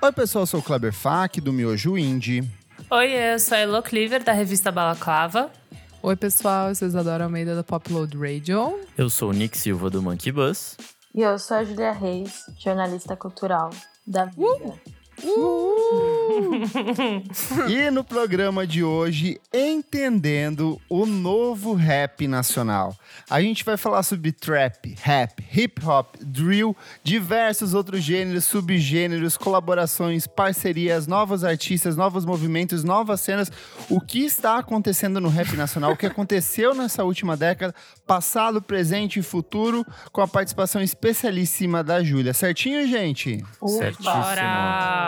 Oi, pessoal, eu sou o Kleber Fak, do Miojo Indie. Oi, eu sou a Elo Cleaver, da revista Balaclava. Oi, pessoal, eu sou Isadora Almeida da Popload Radio. Eu sou o Nick Silva do Monkey Bus. E eu sou a Julia Reis, jornalista cultural da Vida. Uh! e no programa de hoje, entendendo o novo rap nacional. A gente vai falar sobre trap, rap, hip hop, drill, diversos outros gêneros, subgêneros, colaborações, parcerias, novos artistas, novos movimentos, novas cenas. O que está acontecendo no rap nacional, o que aconteceu nessa última década, passado, presente e futuro, com a participação especialíssima da Júlia. Certinho, gente? Certíssimo. Bora!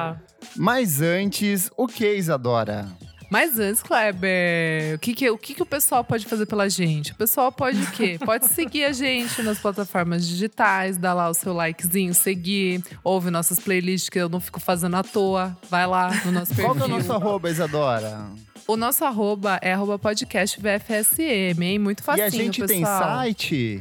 Mas antes, o que, Isadora? Mas antes, Kleber, o que, que, o que, que o pessoal pode fazer pela gente? O pessoal pode o quê? Pode seguir a gente nas plataformas digitais, dar lá o seu likezinho, seguir, ouve nossas playlists que eu não fico fazendo à toa. Vai lá no nosso perfil. Qual que é o nosso arroba, Isadora? O nosso arroba é arroba podcast VFSM, hein? Muito facinho, E a gente pessoal. tem site?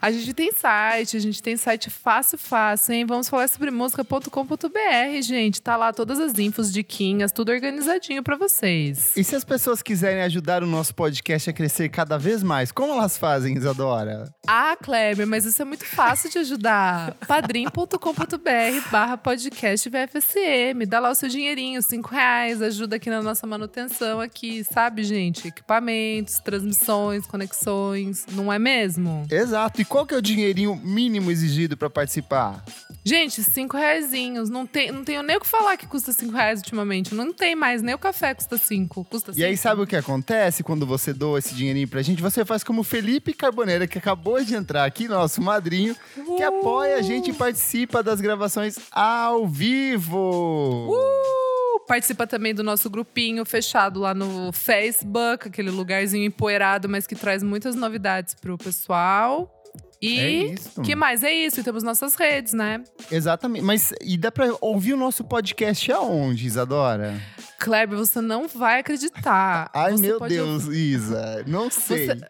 A gente tem site, a gente tem site fácil, fácil, hein? Vamos falar sobre música.com.br, gente. Tá lá todas as infos, diquinhas, tudo organizadinho para vocês. E se as pessoas quiserem ajudar o nosso podcast a crescer cada vez mais, como elas fazem, Isadora? Ah, Kleber, mas isso é muito fácil de ajudar. padrim.com.br barra podcast VFSM. Dá lá o seu dinheirinho, cinco reais, ajuda aqui na nossa manutenção aqui, sabe, gente? Equipamentos, transmissões, conexões, não é mesmo? Exato. E qual que é o dinheirinho mínimo exigido para participar? Gente, cinco reaisinhos. Não, tem, não tenho nem o que falar que custa cinco reais ultimamente. Não tem mais, nem o café custa cinco. Custa e cinco. aí, sabe o que acontece quando você doa esse dinheirinho pra gente? Você faz como o Felipe Carboneira, que acabou de entrar aqui, nosso madrinho, que apoia a gente e participa das gravações ao vivo. Uh! Participa também do nosso grupinho fechado lá no Facebook, aquele lugarzinho empoeirado, mas que traz muitas novidades pro pessoal. E É que mais? É isso. E temos nossas redes, né? Exatamente. Mas e dá pra ouvir o nosso podcast aonde, Isadora? Kleber, você não vai acreditar. Ai, Você meu Deus, Isa. Não sei. Você,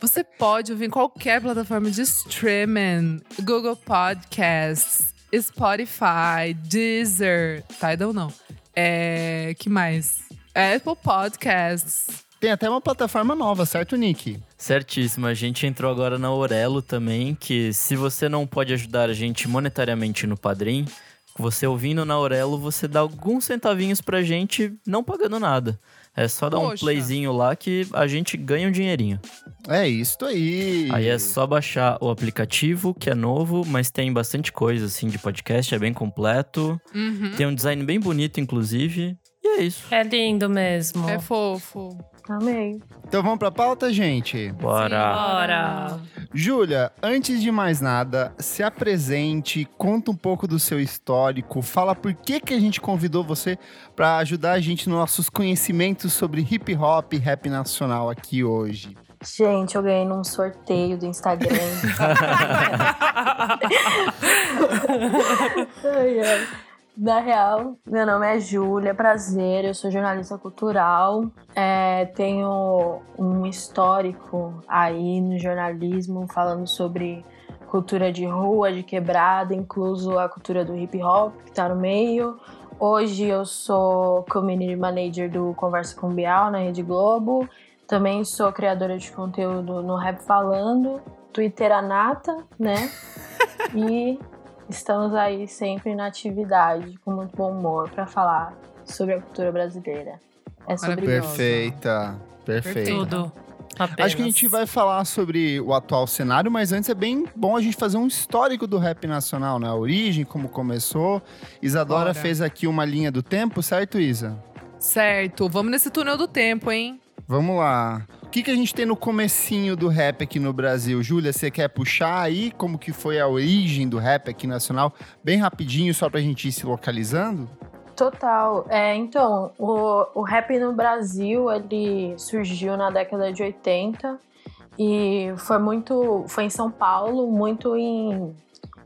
você pode ouvir em qualquer plataforma de streaming: Google Podcasts, Spotify, Deezer, Tidal não. É, que mais? Apple Podcasts. Tem até uma plataforma nova, certo, Nick? Certíssimo. A gente entrou agora na Orelo também, que se você não pode ajudar a gente monetariamente no Padrim, você ouvindo na Orelo, você dá alguns centavinhos pra gente, não pagando nada. É só dar um Poxa. playzinho lá que a gente ganha um dinheirinho. É isso aí. Aí é só baixar o aplicativo, que é novo, mas tem bastante coisa assim de podcast, é bem completo. Uhum. Tem um design bem bonito, inclusive. E é isso. É lindo mesmo. É fofo. Amei. Então vamos pra pauta, gente? Bora! Bora! Júlia, antes de mais nada, se apresente, conta um pouco do seu histórico, fala por que, que a gente convidou você para ajudar a gente nos nossos conhecimentos sobre hip hop e rap nacional aqui hoje. Gente, eu ganhei num sorteio do Instagram. ai, ai. Na real, meu nome é Júlia, prazer, eu sou jornalista cultural, é, tenho um histórico aí no jornalismo falando sobre cultura de rua, de quebrada, incluso a cultura do hip hop que tá no meio. Hoje eu sou community manager do Conversa com Bial na Rede Globo, também sou criadora de conteúdo no Rap Falando, Twitter Anata, né? e estamos aí sempre na atividade, com muito bom humor, para falar sobre a cultura brasileira. É sobre isso. Perfeita, perfeita. Tudo. Apenas. Acho que a gente vai falar sobre o atual cenário, mas antes é bem bom a gente fazer um histórico do rap nacional, né? A origem, como começou. Isadora Bora. fez aqui uma linha do tempo, certo, Isa? Certo, vamos nesse túnel do tempo, hein? Vamos lá. O que, que a gente tem no comecinho do rap aqui no Brasil? Júlia, você quer puxar aí como que foi a origem do rap aqui nacional? Bem rapidinho, só pra gente ir se localizando? Total. É, então, o, o rap no Brasil, ele surgiu na década de 80 e foi muito, foi em São Paulo, muito em,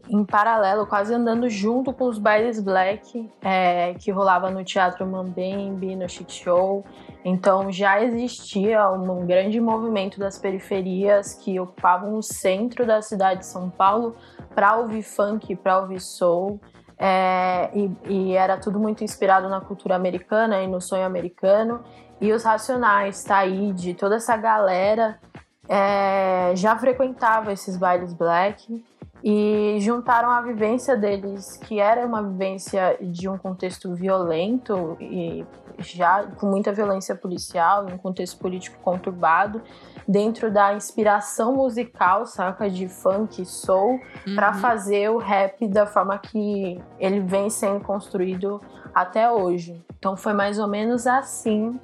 em paralelo, quase andando junto com os bailes black é, que rolava no Teatro Mambembe, no Chic Show. Então já existia um grande movimento das periferias que ocupavam o centro da cidade de São Paulo para ouvir funk, para ouvir soul. É, e, e, era tudo muito inspirado na cultura americana e no sonho americano. E os Racionais, Taíde, toda essa galera é, já frequentava esses bailes black e juntaram a vivência deles, que era uma vivência de um contexto violento e já com muita violência policial, um contexto político conturbado, dentro da inspiração musical, saca, de funk, soul, uhum. para fazer o rap da forma que ele vem sendo construído até hoje. Então foi mais ou menos assim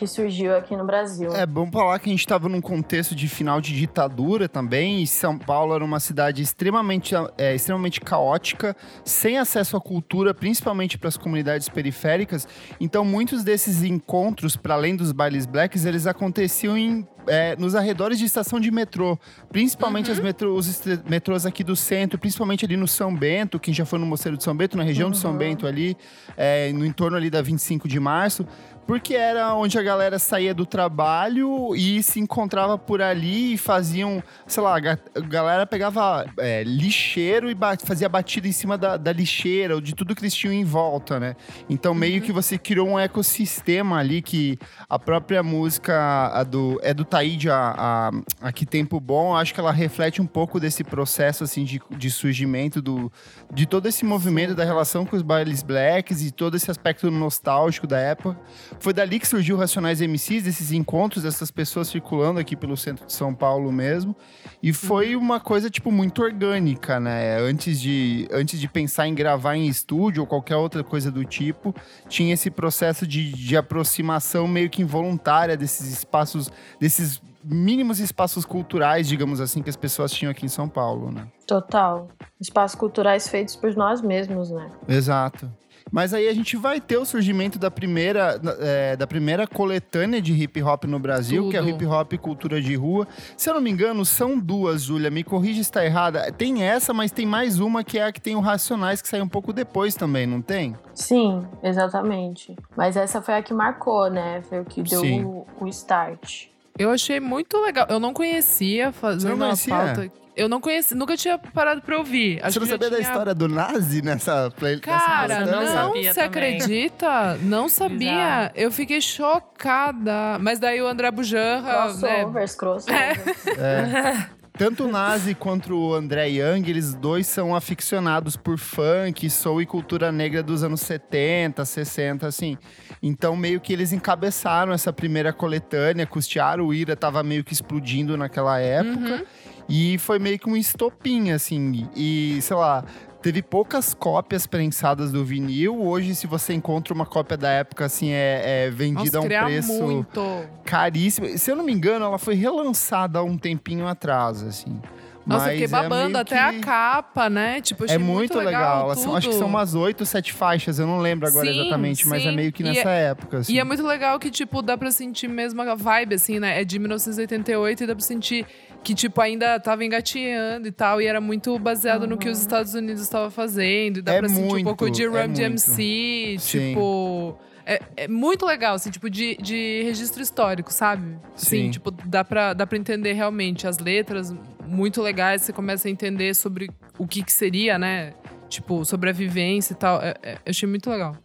que surgiu aqui no Brasil. É bom falar que a gente estava num contexto de final de ditadura também, e São Paulo era uma cidade extremamente, é, extremamente caótica, sem acesso à cultura, principalmente para as comunidades periféricas. Então, muitos desses encontros, para além dos bailes blacks, eles aconteciam em é, nos arredores de estação de metrô, principalmente uhum. as metro, os metrôs aqui do centro, principalmente ali no São Bento, quem já foi no Mosteiro de São Bento, na região uhum. do São Bento ali, é, no entorno ali da 25 de março, porque era onde a galera saía do trabalho e se encontrava por ali e faziam, sei lá, a galera pegava é, lixeiro e fazia batida em cima da, da, lixeira ou de tudo que eles tinham em volta, né? Então meio uhum. que você criou um ecossistema ali que a própria música do, é do Taíde, a, a, a Que Tempo Bom, acho que ela reflete um pouco desse processo assim de, de surgimento do, de todo esse movimento da relação com os bailes blacks e todo esse aspecto nostálgico da época foi dali que surgiu Racionais MCs, desses encontros dessas pessoas circulando aqui pelo centro de São Paulo mesmo. E foi uma coisa, tipo, muito orgânica, né? Antes de, antes de pensar em gravar em estúdio ou qualquer outra coisa do tipo, tinha esse processo de, de aproximação meio que involuntária desses espaços, desses mínimos espaços culturais, digamos assim, que as pessoas tinham aqui em São Paulo, né? Total. Espaços culturais feitos por nós mesmos, né? Exato. Mas aí a gente vai ter o surgimento da primeira, é, da primeira coletânea de hip hop no Brasil, Tudo. que é o hip hop cultura de rua. Se eu não me engano, são duas, Júlia. Me corrija se está errada. Tem essa, mas tem mais uma que é a que tem o Racionais, que saiu um pouco depois também, não tem? Sim, exatamente. Mas essa foi a que marcou, né? Foi o que deu o, o, start. Eu achei muito legal. Eu não conhecia fazendo não conhecia? a pauta eu não conheci, nunca tinha parado pra ouvir. Acho você não sabia tinha... da história do Nazi nessa playlist? Cara, não, não você acredita? Não sabia. Eu fiquei chocada. Mas daí o André Bujanra. Crossovers, né? crossovers. É. é. Tanto o Nazi quanto o André Young, eles dois são aficionados por funk, soul e cultura negra dos anos 70, 60, assim. Então, meio que eles encabeçaram essa primeira coletânea, custearam o Ira, tava meio que explodindo naquela época. Uhum. E foi meio que um estopim, assim. E, sei lá, teve poucas cópias prensadas do vinil. Hoje, se você encontra uma cópia da época, assim, é, é vendida Nossa, a um preço muito. caríssimo. Se eu não me engano, ela foi relançada há um tempinho atrás, assim. Nossa, eu fiquei é babando é até que... a capa, né? Tipo, é muito, muito legal. legal são, acho que são umas oito, sete faixas, eu não lembro agora sim, exatamente, sim. mas é meio que nessa é, época. Assim. E é muito legal que, tipo, dá pra sentir mesmo a vibe, assim, né? É de 1988 e dá pra sentir que, tipo, ainda tava engatinhando e tal, e era muito baseado no que os Estados Unidos estavam fazendo. E dá é pra muito, sentir um pouco de é Run DMC, tipo. É, é, muito legal, assim, tipo, de, de registro histórico, sabe? Sim. Sim, tipo, dá pra, dá pra entender realmente as letras muito legais, você começa a entender sobre o que, que seria, né? Tipo, sobre a vivência e tal. É, é, eu achei muito legal.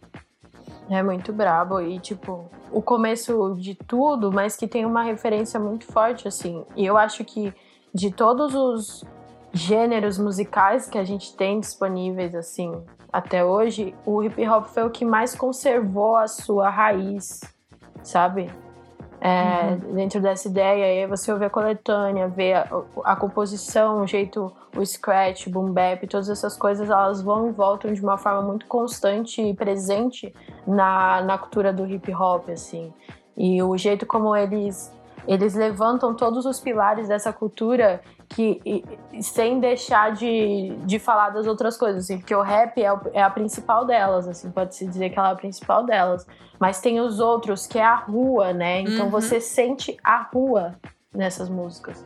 É muito brabo e, tipo, o começo de tudo, mas que tem uma referência muito forte, assim. E eu acho que de todos os gêneros musicais que a gente tem disponíveis, assim, até hoje, o hip hop foi o que mais conservou a sua raiz, sabe? É, uhum. Dentro dessa ideia, aí você ouve a coletânea, vê a, a, composição, o jeito, o scratch, boom bap, todas essas coisas, elas vão e voltam de uma forma muito constante e presente na, na cultura do hip hop, assim. E o jeito como eles eles levantam todos os pilares dessa cultura que e, sem deixar de, de falar das outras coisas, assim, porque o rap é, o, é a principal delas, assim, pode-se dizer que ela é a principal delas. Mas tem os outros, que é a rua, né? Então uhum. você sente a rua nessas músicas.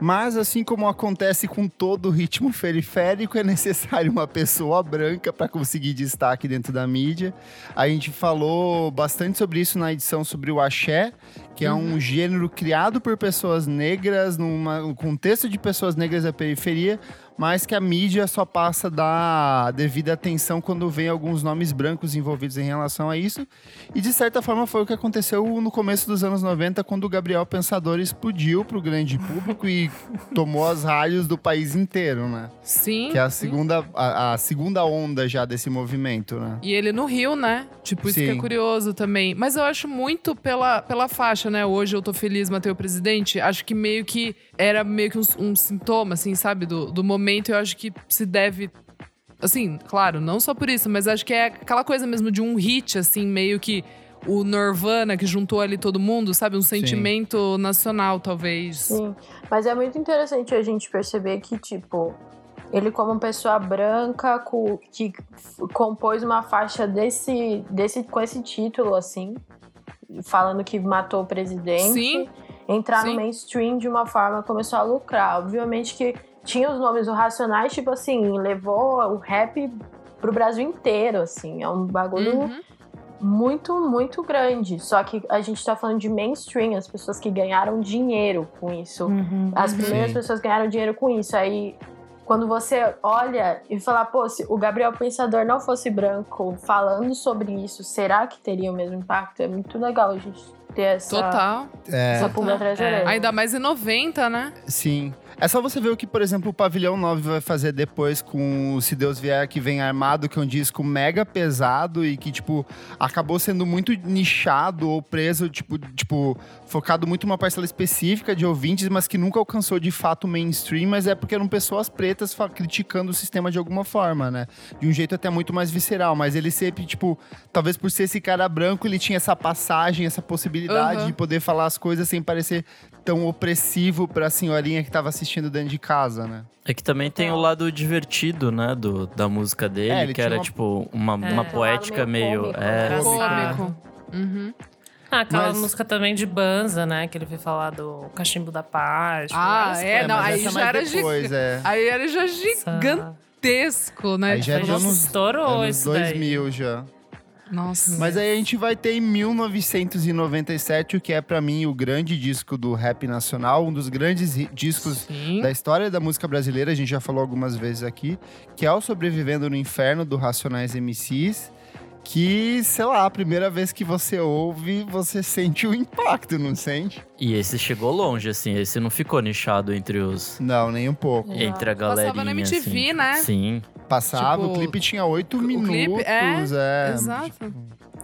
Mas assim como acontece com todo ritmo periférico, é necessário uma pessoa branca para conseguir destaque dentro da mídia. A gente falou bastante sobre isso na edição sobre o axé, que é um gênero criado por pessoas negras, num contexto de pessoas negras da periferia, mas que a mídia só passa da devida atenção quando vem alguns nomes brancos envolvidos em relação a isso. E de certa forma foi o que aconteceu no começo dos anos 90, quando o Gabriel Pensador explodiu para o grande público e tomou as rádios do país inteiro, né? Sim. Que é a segunda, a, a segunda onda já desse movimento, né? E ele no Rio, né? Tipo, isso que é Sim. curioso também. Mas eu acho muito pela, pela faixa, né? Hoje eu tô feliz, Matei o Presidente. Acho que meio que era meio que um, um sintoma, assim, sabe? Do, do momento. Eu acho que se deve. Assim, claro, não só por isso, mas acho que é aquela coisa mesmo de um hit, assim, meio que o Nirvana que juntou ali todo mundo, sabe? Um sentimento nacional, talvez. Sim, mas é muito interessante a gente perceber que, tipo, ele como pessoa branca co- que compôs uma faixa desse, desse, com esse título, assim, falando que matou o presidente, Sim. Entrar Sim. no mainstream de uma forma começou a lucrar. Obviamente que tinha os nomes do Racionais, tipo assim, levou o rap pro Brasil inteiro, assim, é um bagulho Uhum. muito, muito grande. Só que a gente tá falando de mainstream, as pessoas que ganharam dinheiro com isso. As primeiras Sim. pessoas ganharam dinheiro com isso. Aí, quando você olha e fala, pô, se o Gabriel Pensador não fosse branco falando sobre isso, será que teria o mesmo impacto? É muito legal a gente ter essa, Total. É, essa pulga atrás da É. orelha. Ainda mais em 90, né? sim. É só você ver o que, por exemplo, o Pavilhão 9 vai fazer depois com o Se Deus Vier Que Vem Armado, que é um disco mega pesado e que, tipo, acabou sendo muito nichado ou preso, tipo, tipo focado muito numa parcela específica de ouvintes, mas que nunca alcançou de fato o mainstream, mas é porque eram pessoas pretas criticando o sistema de alguma forma, né? De um jeito até muito mais visceral, mas ele sempre, tipo, talvez por ser esse cara branco, ele tinha essa passagem, essa possibilidade Aham. de poder falar as coisas sem parecer tão opressivo pra senhorinha que tava assistindo dentro de casa, né? É que também tem o lado divertido, né, do, da música dele, É, que era uma- tipo uma, É. uma poética meio meio. cômico, é, né? Cômico. Uhum. Ah, aquela Mas- música também de Banza, né? Que ele veio falar do Cachimbo da Paz. Ah, Essa é, foi não, aí é já era depois, giga- é. Aí era já gigantesco, né? Aí já é Nossa, anos, estourou anos isso daí. 2000 já. Nossa. Mas aí a gente vai ter em 1997, o que é pra mim o grande disco do rap nacional, um dos grandes discos Sim. da história da música brasileira, a gente já falou algumas vezes aqui, que é o Sobrevivendo no Inferno do Racionais MCs, que, sei lá, a primeira vez que você ouve, você sente o impacto, não sente? E esse chegou longe, assim, esse não ficou nichado entre os. Não, nem um pouco. Entre a Passava galerinha. na MTV, assim. né? Sim. Passava, Tipo, o clipe tinha oito minutos. clipe, é, é, Exato.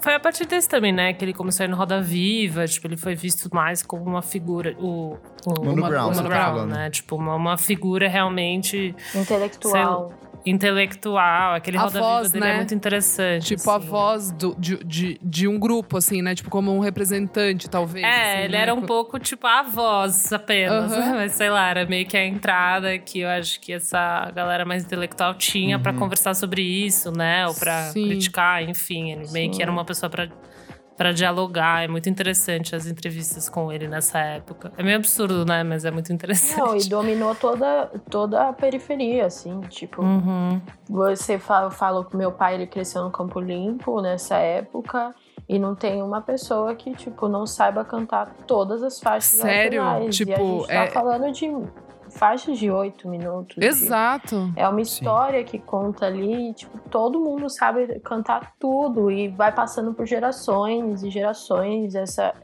Foi a partir desse também, né? Que ele começou a ir no Roda Viva. Tipo, ele foi visto mais como uma figura. O, o Mano uma- Brown, Mano tá Brown, falando. né? Tipo, uma, uma figura realmente Intelectual. Intelectual. Aquele A Roda voz, dele né? é muito interessante. Tipo, a assim. voz do- de, de, de um grupo, assim, né? Tipo, como um representante, talvez. É, assim, ele né? era um pouco tipo a voz apenas, Aham. mas sei lá, era meio que a entrada que eu acho que essa galera mais intelectual tinha pra conversar sobre isso, né? Ou pra Sim. criticar, enfim. Ele meio que era uma pessoa pra para dialogar. É muito interessante as entrevistas com ele nessa época. É meio absurdo, né? Mas é muito interessante. Não, e dominou toda, toda a periferia, assim, tipo, Uhum. você fala, falou que meu pai ele cresceu no Campo Limpo nessa época e não tem uma pessoa que, tipo, não saiba cantar todas as faixas Sério? nacionais. e a Tipo, gente tá é- falando de faixas de oito minutos. de- Exato. É uma história que conta ali, tipo, todo mundo sabe cantar tudo e vai passando por gerações e gerações. Essa,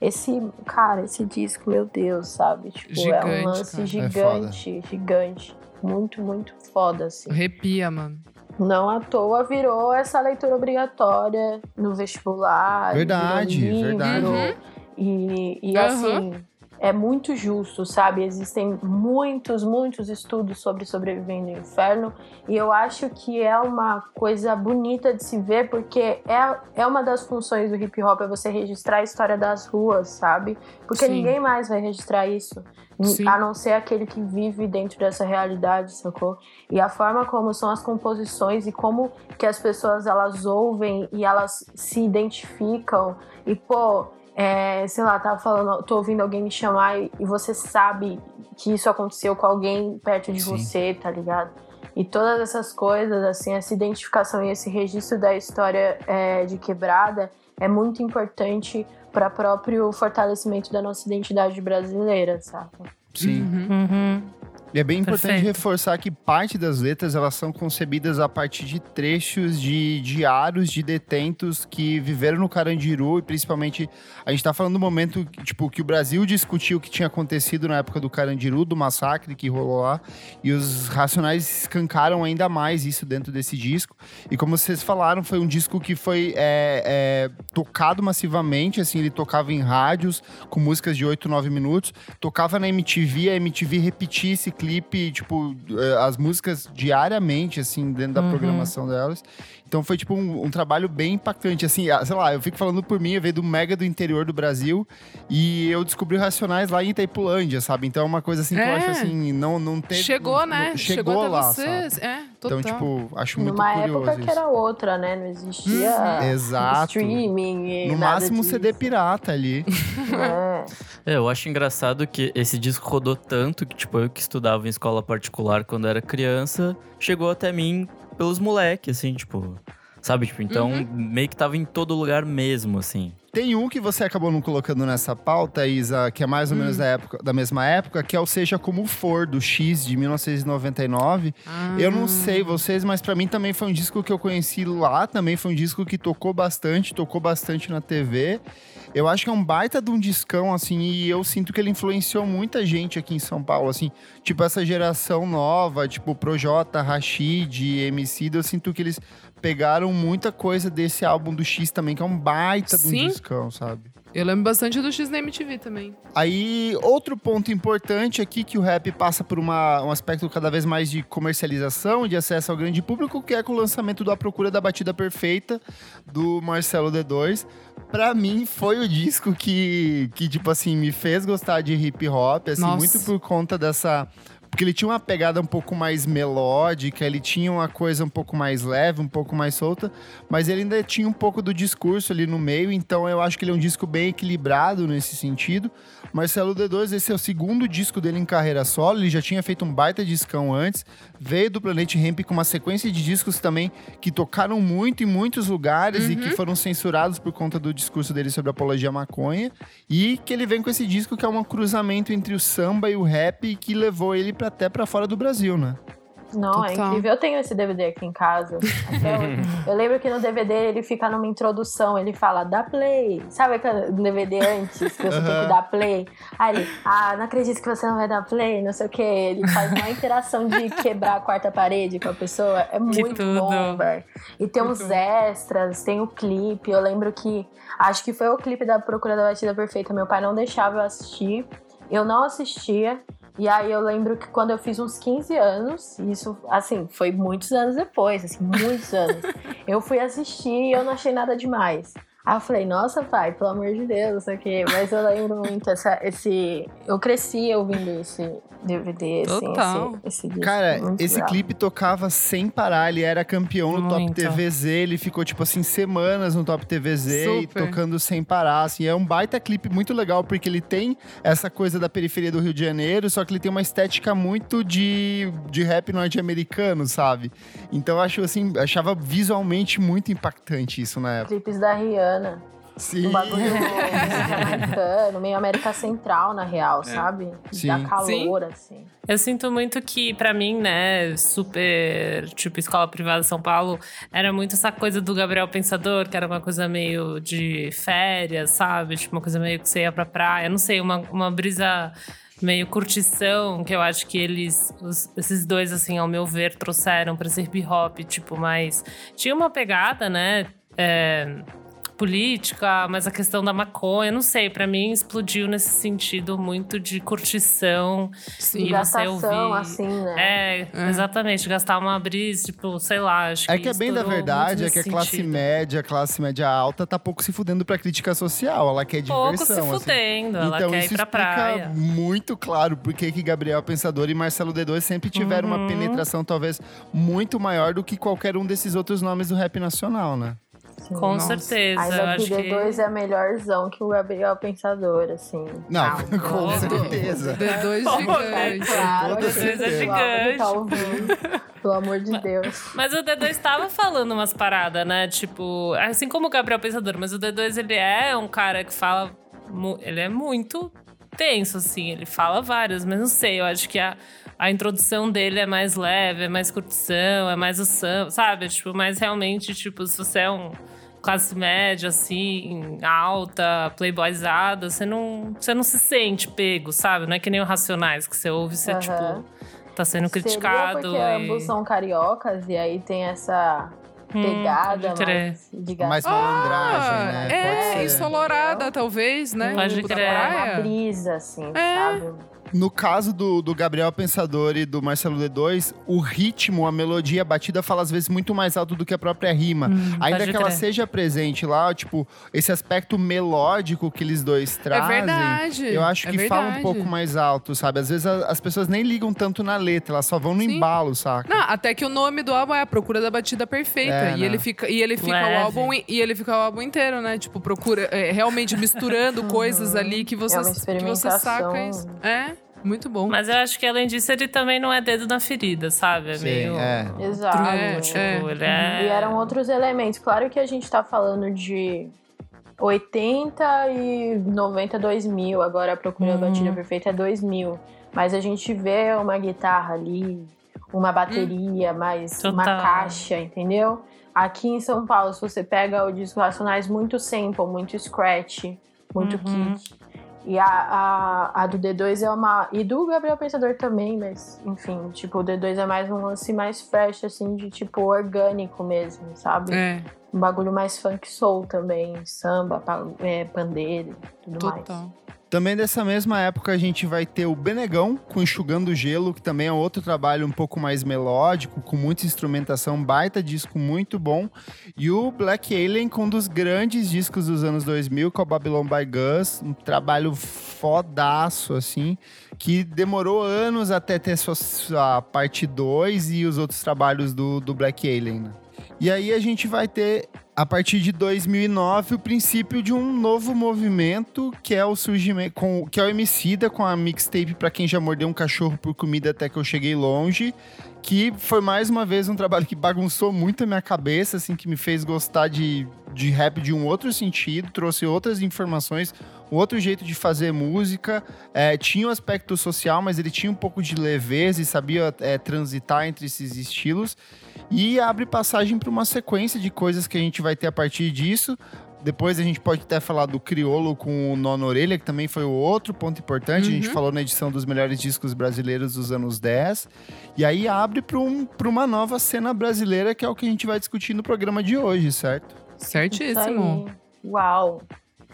esse, cara, esse disco, meu Deus, sabe? Tipo, é Gigante, um lance cara. É gigante, gigante. Muito, muito foda, assim. Arrepia, mano. Não à toa virou essa leitura obrigatória no vestibular. Verdade, virou livro, verdade. E, e Aham. assim, é muito justo, sabe? Existem muitos, muitos estudos sobre sobrevivendo no inferno. E eu acho que é uma coisa bonita de se ver, porque é, é uma das funções do hip hop, é você registrar a história das ruas, sabe? Porque Sim. ninguém mais vai registrar isso. Sim. A não ser aquele que vive dentro dessa realidade, sacou? E a forma como são as composições e como que as pessoas elas ouvem e elas se identificam. E, pô, é, sei lá, tava falando, tô ouvindo alguém me chamar e, e você sabe que isso aconteceu com alguém perto de Sim. você, tá ligado? E todas essas coisas, assim, essa identificação e esse registro da história é, de quebrada é muito importante para próprio fortalecimento da nossa identidade brasileira, sabe? Sim. Uhum. E é bem importante Perfeito. reforçar que parte das letras elas são concebidas a partir de trechos de diários de detentos que viveram no Carandiru e principalmente a gente tá falando do momento tipo que o Brasil discutiu o que tinha acontecido na época do Carandiru, do massacre que rolou lá, e os Racionais escancaram ainda mais isso dentro desse disco. E como vocês falaram, foi um disco que foi é, é, tocado massivamente, assim, ele tocava em rádios com músicas de 8, 9 minutos, tocava na MTV, a MTV repetia esse clipe, tipo, eh, as músicas diariamente, assim, dentro da Uhum. programação delas. Então foi, tipo, um, um trabalho bem impactante, assim, ah, sei lá, eu fico falando por mim, eu veio do mega do interior do Brasil e eu descobri o Racionais lá em Itaipulândia, sabe? Então é uma coisa, assim, que eu É. acho, assim, não, não teve... Chegou, não- né? não- Chegou, até lá, vocês. sabe? É, total. Então, tipo, acho muito Numa curioso época que isso. era outra, né? Não existia Exato. streaming e No nada máximo disso. CD pirata ali. É. É, eu acho engraçado que esse disco rodou tanto que, tipo, eu que estudava em escola particular quando era criança, chegou até mim pelos moleques, assim, tipo. Sabe? Tipo, então Uhum. meio que tava em todo lugar mesmo, assim. Tem um que você acabou não colocando nessa pauta, Isa, que é mais ou Hum. menos da, época, da mesma época, que é o Seja Como For, do X, de 1999. Ah. Eu não sei vocês, mas pra mim também foi um disco que eu conheci lá, também foi um disco que tocou bastante, tocou bastante na TV. Eu acho que é um baita de um discão, assim, e eu sinto que ele influenciou muita gente aqui em São Paulo, assim. Tipo, essa geração nova, tipo, Projota, Rashid, MC, eu sinto que eles pegaram muita coisa desse álbum do X também, que é um baita de um Sim. discão, sabe? Eu lembro bastante do X na MTV também. Aí, outro ponto importante aqui que o rap passa por uma- um aspecto cada vez mais de comercialização, de acesso ao grande público, que é com o lançamento do A Procura da Batida Perfeita, do Marcelo D2. Pra mim, foi o disco que, que tipo assim, me fez gostar de hip hop, assim, Nossa. muito por conta dessa... Porque ele tinha uma pegada um pouco mais melódica, ele tinha uma coisa um pouco mais leve, um pouco mais solta, mas ele ainda tinha um pouco do discurso ali no meio, então eu acho que ele é um disco bem equilibrado nesse sentido. Marcelo D2, esse é o segundo disco dele em carreira solo, ele já tinha feito um baita discão antes, veio do Planet Ramp com uma sequência de discos também que tocaram muito em muitos lugares e que foram censurados por conta do discurso dele sobre a apologia à maconha, e que ele vem com esse disco que é um cruzamento entre o samba e o rap que levou ele pra, até pra fora do Brasil, né? Não, é Total. incrível. Eu tenho esse DVD aqui em casa. Eu lembro que no DVD ele fica numa introdução, ele fala, dá play. Sabe aquele DVD antes que você tem que dar play? Aí ele, ah, não acredito que você não vai dar play, não sei o quê. Ele faz uma interação de quebrar a quarta parede com a pessoa. É muito bom, velho. E tem uns extras, tem o clipe. Eu lembro que, acho que foi o clipe da Procura da Batida Perfeita. Meu pai não deixava eu assistir. Eu não assistia. E aí eu lembro que quando eu fiz uns 15 anos, isso, assim, foi muitos anos depois, assim, muitos anos. Eu fui assistir e eu não achei nada demais. Aí eu falei, nossa, pai, pelo amor de Deus, não sei o quê. Mas eu lembro muito essa, esse. Eu cresci ouvindo esse DVD, assim, Total. esse, esse disco. Cara, muito esse bravo. clipe tocava sem parar, ele era campeão no Top Muito. TVZ, ele ficou, tipo assim, semanas no Top TVZ e tocando sem parar, assim. É um baita clipe muito legal, porque ele tem essa coisa da periferia do Rio de Janeiro, só que ele tem uma estética muito de, de rap norte-americano, sabe? Então eu acho, assim, achava visualmente muito impactante isso na época. Clipes da Rihanna. Sim. Um bagulho americano, meio América Central, na real, sabe? Sim. Dá calor, assim. Eu sinto muito que, pra mim, né, super, tipo, escola privada São Paulo, era muito essa coisa do Gabriel Pensador, que era uma coisa meio de férias, sabe? Tipo, uma coisa meio que você ia pra praia, não sei, uma, uma brisa meio curtição, que eu acho que eles, os- esses dois, assim, ao meu ver, trouxeram pra esse hip hop, tipo, mais. Tinha uma pegada, né? é, política, mas a questão da maconha, não sei, pra mim explodiu nesse sentido muito de curtição Sim. e você Gastação, ouvir. assim, né? É, exatamente, gastar uma brisa, tipo, sei lá, acho É que que é bem da verdade, é que a classe sentido. média, a classe média alta tá pouco se fudendo pra crítica social, ela quer Pouco diversão, se assim. fudendo, ela então quer isso ir pra praia. muito claro porque que Gabriel Pensador e Marcelo D2 sempre tiveram uma Uhum. penetração talvez muito maior do que qualquer um desses outros nomes do rap nacional, né? Assim. Com Nossa. certeza. Mas eu aqui acho que. D2 é melhorzão que o Gabriel Pensador, assim. Não, com não. certeza. D2 Pô, gigante. Claro, Com certeza é pessoal que gigante. Tá ouvindo, pelo amor de Deus. Mas o D2 tava falando umas paradas, né? Tipo, assim como o Gabriel Pensador, mas o D2 ele é um cara que fala. Ele é muito tenso, assim. Ele fala várias, mas não sei, eu acho que a, a introdução dele é mais leve, é mais curtição, é mais o samba, sabe? Tipo, mais realmente, tipo, se você é um classe média, assim, alta, playboyzada, você não, você não se sente pego, sabe? Não é que nem o Racionais, que você ouve e você, Aham. tipo, tá sendo Seria criticado. porque e... ambos são cariocas e aí tem essa Hum, pegada mais de gato. Mais malandragem, né? Pode É, ser. ensolarada, talvez, né? Pode Tipo, crer. Uma praia. brisa, assim, É. sabe? No caso do, do Gabriel Pensador e do Marcelo D2, o ritmo, a melodia, a batida fala às vezes muito mais alto do que a própria rima. Hum, Ainda que ela seja presente lá, tipo, esse aspecto melódico que eles dois É trazem. verdade. Eu acho é que fala um pouco mais alto, sabe? Às vezes a- as pessoas nem ligam tanto na letra, elas só vão no Sim. embalo, saca? Não, até que o nome do álbum é A Procura da Batida Perfeita. É, e, né? ele fica, e ele fica Leve. o álbum e ele fica o álbum inteiro, né? Tipo, procura é, realmente misturando coisas ali que você, É uma que você saca isso. É, muito bom. Mas eu acho que além disso, ele também não é dedo na ferida, sabe? É Sim, meio. é. Exato. É, Tipo, é. ele é. E eram outros elementos. Claro que a gente tá falando de 80 e 90, 2000. Agora a Procura da Uhum. Batida Perfeita é 2000. Mas a gente vê uma guitarra ali, uma bateria, mais uma Total. caixa, entendeu? Aqui em São Paulo, se você pega o disco Racionais, muito sample, muito scratch, muito Uhum. kick. E a, a, a do D2 é uma. E do Gabriel Pensador também, mas enfim, tipo, o D2 é mais um lance mais fresh, assim, de tipo orgânico mesmo, sabe? É, Um bagulho mais funk soul também, samba, é, pandeiro e tudo mais. Também dessa mesma época a gente vai ter o Benegão com Enxugando Gelo, que também é outro trabalho um pouco mais melódico, com muita instrumentação, baita disco muito bom. E o Black Alien com um dos grandes discos dos anos 2000, que é o Babylon by Gus, um trabalho fodaço, assim, que demorou anos até ter sua, sua parte 2 e os outros trabalhos do, do Black Alien. né? E aí a gente vai ter, a partir de 2009, o princípio de um novo movimento, que é o surgimento, com, que é o Emicida, com a mixtape Pra Quem Já Mordeu um Cachorro por Comida Até Que Eu Cheguei Longe, que foi mais uma vez um trabalho que bagunçou muito a minha cabeça, assim, que me fez gostar de, de rap de um outro sentido, trouxe outras informações, um outro jeito de fazer música, é, tinha o aspecto social, mas ele tinha um pouco de leveza e sabia é, transitar entre esses estilos, e abre passagem para uma sequência de coisas que a gente vai ter a partir disso. Depois a gente pode até falar do Criolo com o Nó na Orelha, que também foi o outro ponto importante. A gente Uhum. falou na edição dos melhores discos brasileiros dos anos 10. E aí abre para um, pra uma nova cena brasileira, que é o que a gente vai discutir no programa de hoje, certo? Certíssimo. Uau!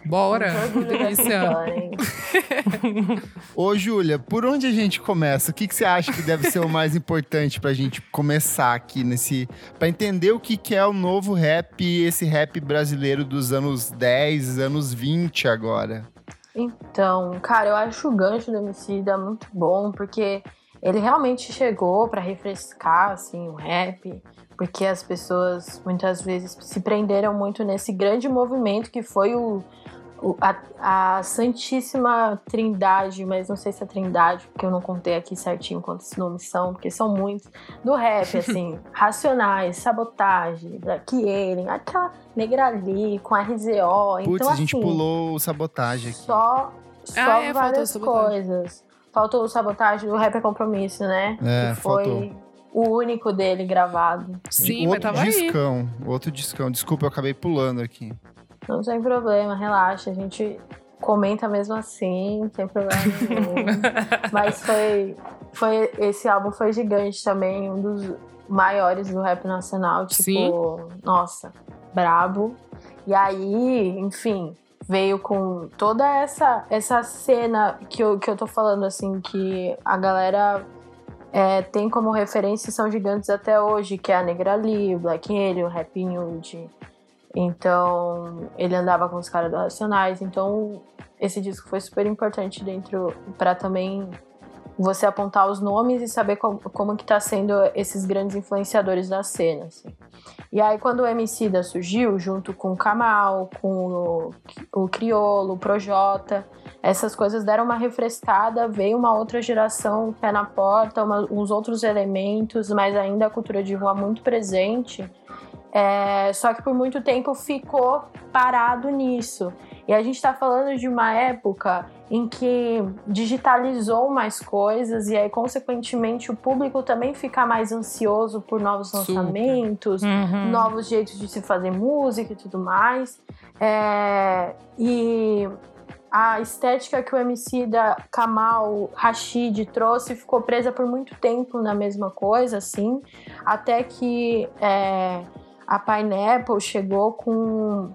Bora. Delícia. hein? Ô, Júlia, por onde a gente começa? O que, que você acha que deve ser o mais importante pra gente começar aqui nesse. Pra entender o que, que é o novo rap, esse rap brasileiro dos anos 10, anos 20 agora? Então, cara, eu acho o gancho do Emicida muito bom, porque ele realmente chegou pra refrescar, assim, o rap, porque as pessoas muitas vezes se prenderam muito nesse grande movimento que foi o- a, a Santíssima Trindade, mas não sei se é Trindade, porque eu não contei aqui certinho quantos nomes são, porque são muitos, do rap, assim, Racionais, Sabotagem, Black Alien, aquela Negra ali, com RZO, Putz, então a gente assim, pulou o sabotagem aqui. só, só Ah, é, várias coisas. Faltou o sabotagem do Rap é Compromisso, né? É, que foi faltou. o único dele gravado. Sim, mas outro tava aí. discão, outro discão. Desculpa, eu acabei pulando aqui. Não tem problema, relaxa. A gente comenta mesmo assim, sem problema nenhum. Mas foi, foi. Esse álbum foi gigante também, um dos maiores do rap nacional. Tipo, Sim. nossa, brabo. E aí, enfim, veio com toda essa, essa cena que eu, que eu tô falando, assim, que a galera é, tem como referência e são gigantes até hoje, que é a Negra Lee, o Black Alien, o Rap Nude. Então, ele andava com os caras do Racionais. Então, esse disco foi super importante dentro para também você apontar os nomes e saber como, como que tá sendo esses grandes influenciadores da cena, assim. E aí, quando o Emicida surgiu, junto com o Kamal, com o, o Criolo, o Projota, essas coisas deram uma refrescada, veio uma outra geração pé na porta, uma, uns outros elementos, mas ainda a cultura de rua muito presente. É, só que por muito tempo ficou parado nisso. E a gente está falando de uma época em que digitalizou mais coisas e aí, consequentemente, o público também fica mais ansioso por novos lançamentos, uhum. novos jeitos de se fazer música e tudo mais. É, e a estética que o MC da Kamal Rashid trouxe ficou presa por muito tempo na mesma coisa, assim, até que é, a Pineapple chegou com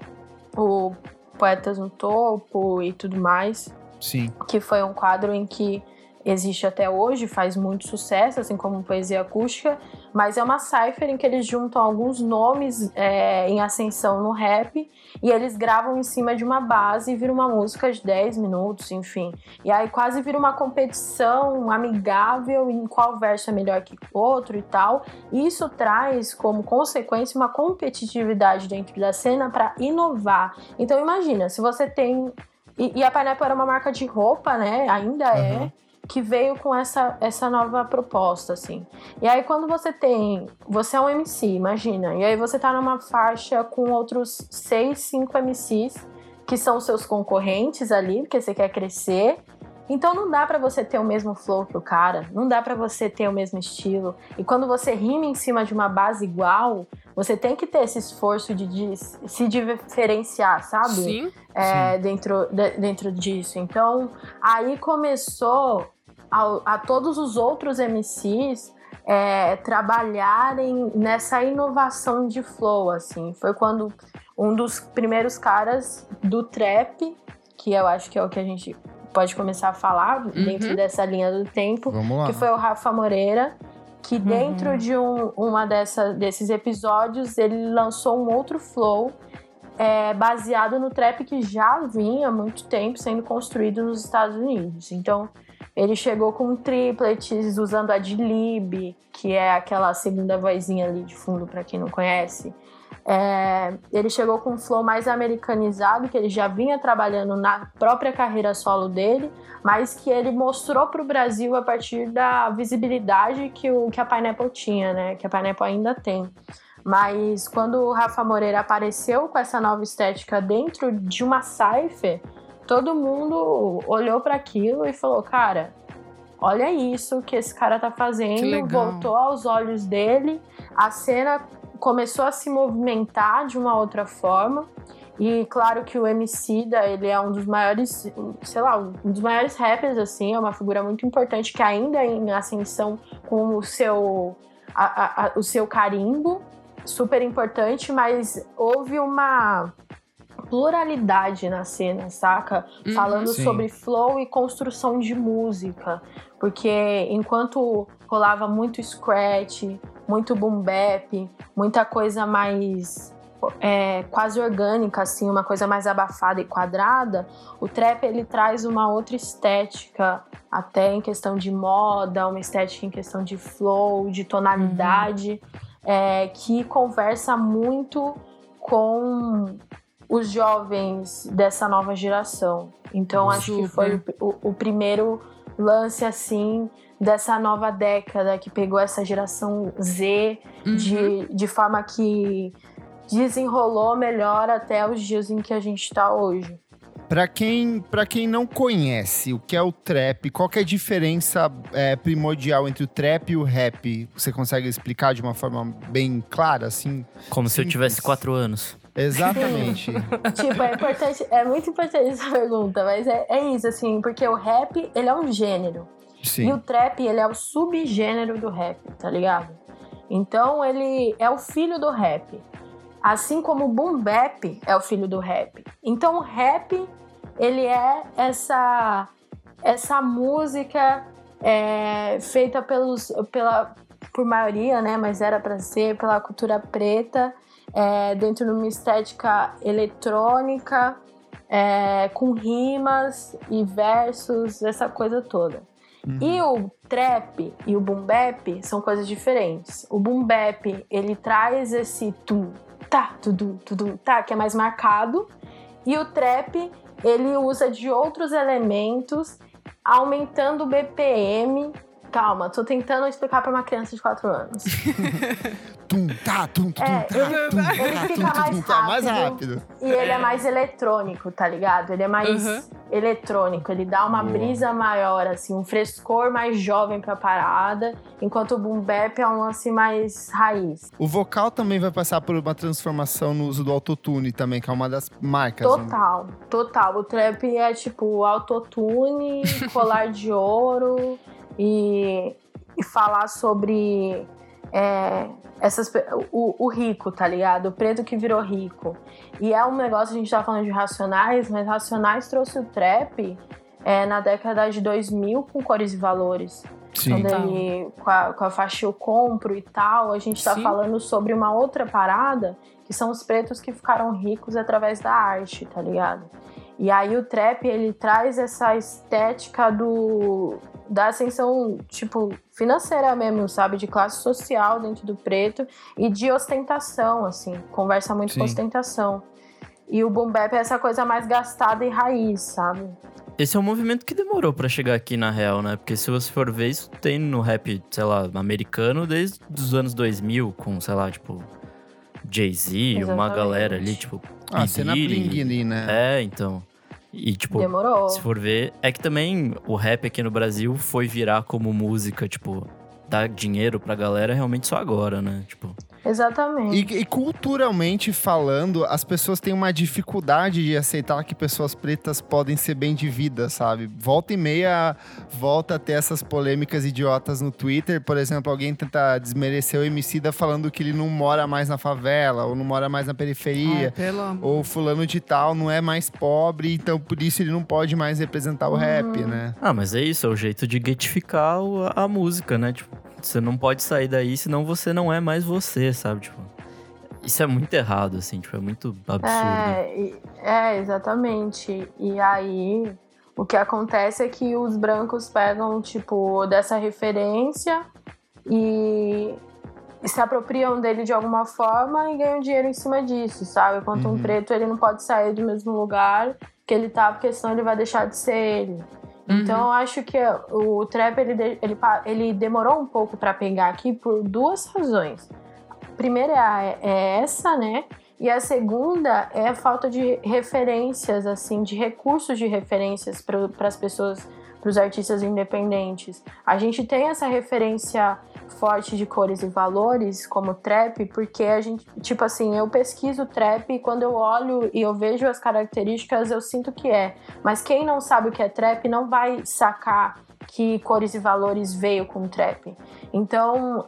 o Poetas no Topo e tudo mais. Sim. Que foi um quadro em que existe até hoje, faz muito sucesso, assim como poesia acústica, mas é uma cipher em que eles juntam alguns nomes é, em ascensão no rap e eles gravam em cima de uma base e vira uma música de 10 minutos, enfim. E aí quase vira uma competição amigável em qual verso é melhor que outro e tal. E isso traz como consequência uma competitividade dentro da cena para inovar. Então imagina, se você tem e, e, a Pineapple era uma marca de roupa, né? Ainda uhum. é que veio com essa, essa nova proposta, assim. E aí, quando você tem. Você é um MC, imagina. E aí você tá numa faixa com outros seis, cinco MCs que são seus concorrentes ali, porque você quer crescer. Então não dá para você ter o mesmo flow que o cara, não dá para você ter o mesmo estilo. E quando você rima em cima de uma base igual, você tem que ter esse esforço de, de se diferenciar, sabe? Sim. É, Sim. Dentro, de, dentro disso. Então aí começou a, a todos os outros MCs é, trabalharem nessa inovação de flow, assim. Foi quando um dos primeiros caras do trap, que eu acho que é o que a gente pode começar a falar uhum. dentro dessa linha do tempo, que foi o Rafa Moreira, que uhum. dentro de um, uma dessa, desses episódios ele lançou um outro flow é, baseado no trap que já vinha há muito tempo sendo construído nos Estados Unidos. Então ele chegou com triplets usando a Dilib, que é aquela segunda vozinha ali de fundo para quem não conhece. É, ele chegou com um flow mais americanizado, que ele já vinha trabalhando na própria carreira solo dele, mas que ele mostrou para o Brasil a partir da visibilidade que, o, que a Pineapple tinha, né? Que a Pineapple ainda tem. Mas quando o Rafa Moreira apareceu com essa nova estética dentro de uma cipher, todo mundo olhou para aquilo e falou: cara, olha isso que esse cara tá fazendo. Voltou aos olhos dele, a cena começou a se movimentar de uma outra forma. E claro que o MC da ele é um dos maiores, sei lá, um dos maiores rappers, assim, é uma figura muito importante que ainda é em ascensão com o seu, a, a, o seu carimbo, super importante, mas houve uma pluralidade na cena, saca? Uhum, Falando sim. sobre flow e construção de música. Porque enquanto rolava muito scratch, muito boom bap, muita coisa mais é, quase orgânica, assim, uma coisa mais abafada e quadrada, o trap ele traz uma outra estética, até em questão de moda, uma estética em questão de flow, de tonalidade, uhum. é, que conversa muito com os jovens dessa nova geração. Então Super. acho que foi o, o, primeiro lance assim dessa nova década que pegou essa geração Z uhum. de, de forma que desenrolou melhor até os dias em que a gente está hoje. Para quem, quem não conhece o que é o trap, qual é a diferença é, primordial entre o trap e o rap? Você consegue explicar de uma forma bem clara, assim? Como simples? se eu tivesse quatro anos. Exatamente. tipo, é importante, é muito importante essa pergunta, mas é, é isso, assim, porque o rap, ele é um gênero. Sim. E o trap, ele é o subgênero do rap, tá ligado? Então, ele é o filho do rap. Assim como o boom bap é o filho do rap. Então, o rap, ele é essa, essa música é, feita pelos, pela, por maioria, né? Mas era para ser pela cultura preta é, dentro de uma estética eletrônica, é, com rimas e versos, essa coisa toda. Uhum. E o trap e o boom bap são coisas diferentes. O boom bap, ele traz esse tum, tá, tudum, tudum, tá, que é mais marcado. E o trap, ele usa de outros elementos, aumentando o BPM Calma, tô tentando explicar pra uma criança de 4 anos. tum, tá, tum, tum, é, tá, ele, tum, ele tá, fica tum, mais, tum, rápido, tá, mais rápido. E ele é mais eletrônico, tá ligado? Ele é mais uhum. eletrônico. Ele dá uma Boa. brisa maior, assim, um frescor mais jovem pra parada. Enquanto o boom bap é um lance mais raiz. O vocal também vai passar por uma transformação no uso do autotune também, que é uma das marcas. Total, né? total. O trap é tipo autotune, colar de ouro e, e falar sobre é, essas, o, o, rico, tá ligado? O preto que virou rico. E é um negócio, a gente tá falando de Racionais, mas Racionais trouxe o trap é, na década de 2000 com cores e valores. Sim. Quando ele, com a, com a faixa Eu Compro e tal, a gente tá Sim. falando sobre uma outra parada, que são os pretos que ficaram ricos através da arte, tá ligado? E aí o trap, ele traz essa estética do da ascensão, tipo, financeira mesmo, sabe? De classe social dentro do preto e de ostentação, assim. Conversa muito Sim. com ostentação. E o boom bap é essa coisa mais gastada e raiz, sabe? Esse é um movimento que demorou para chegar aqui na real, né? Porque se você for ver, isso tem no rap, sei lá, americano desde os anos 2000, com, sei lá, tipo, Jay-Z, uma galera ali, tipo. Ah, cena bling ali, né? É, então. E, tipo, Demorou. se for ver, é que também o rap aqui no Brasil foi virar como música, tipo, dar dinheiro pra galera realmente só agora, né? Tipo. Exatamente. E, e, culturalmente falando, as pessoas têm uma dificuldade de aceitar que pessoas pretas podem ser bem de vida, sabe? Volta e meia, volta a ter essas polêmicas idiotas no Twitter. Por exemplo, alguém tenta desmerecer o Emicida falando que ele não mora mais na favela, ou não mora mais na periferia. Ai, ou fulano de tal não é mais pobre, então por isso ele não pode mais representar o uhum. rap, né? Ah, mas é isso, é o jeito de getificar a, a música, né? Tipo, você não pode sair daí, senão você não é mais você, sabe? Tipo, isso é muito errado, assim, tipo, é muito absurdo. É, é, exatamente. E aí, o que acontece é que os brancos pegam, tipo, dessa referência e se apropriam dele de alguma forma e ganham dinheiro em cima disso, sabe? Enquanto uhum. um preto, ele não pode sair do mesmo lugar que ele tá, porque senão ele vai deixar de ser ele. Uhum. Então, eu acho que o trap ele, ele, ele demorou um pouco para pegar aqui por duas razões. A primeira é, é essa, né? E a segunda é a falta de referências, assim, de recursos de referências para as pessoas para os artistas independentes. A gente tem essa referência forte de cores e valores como trap, porque a gente, tipo assim, eu pesquiso trap e quando eu olho e eu vejo as características, eu sinto que é. Mas quem não sabe o que é trap não vai sacar que Cores e Valores veio com o trap. Então,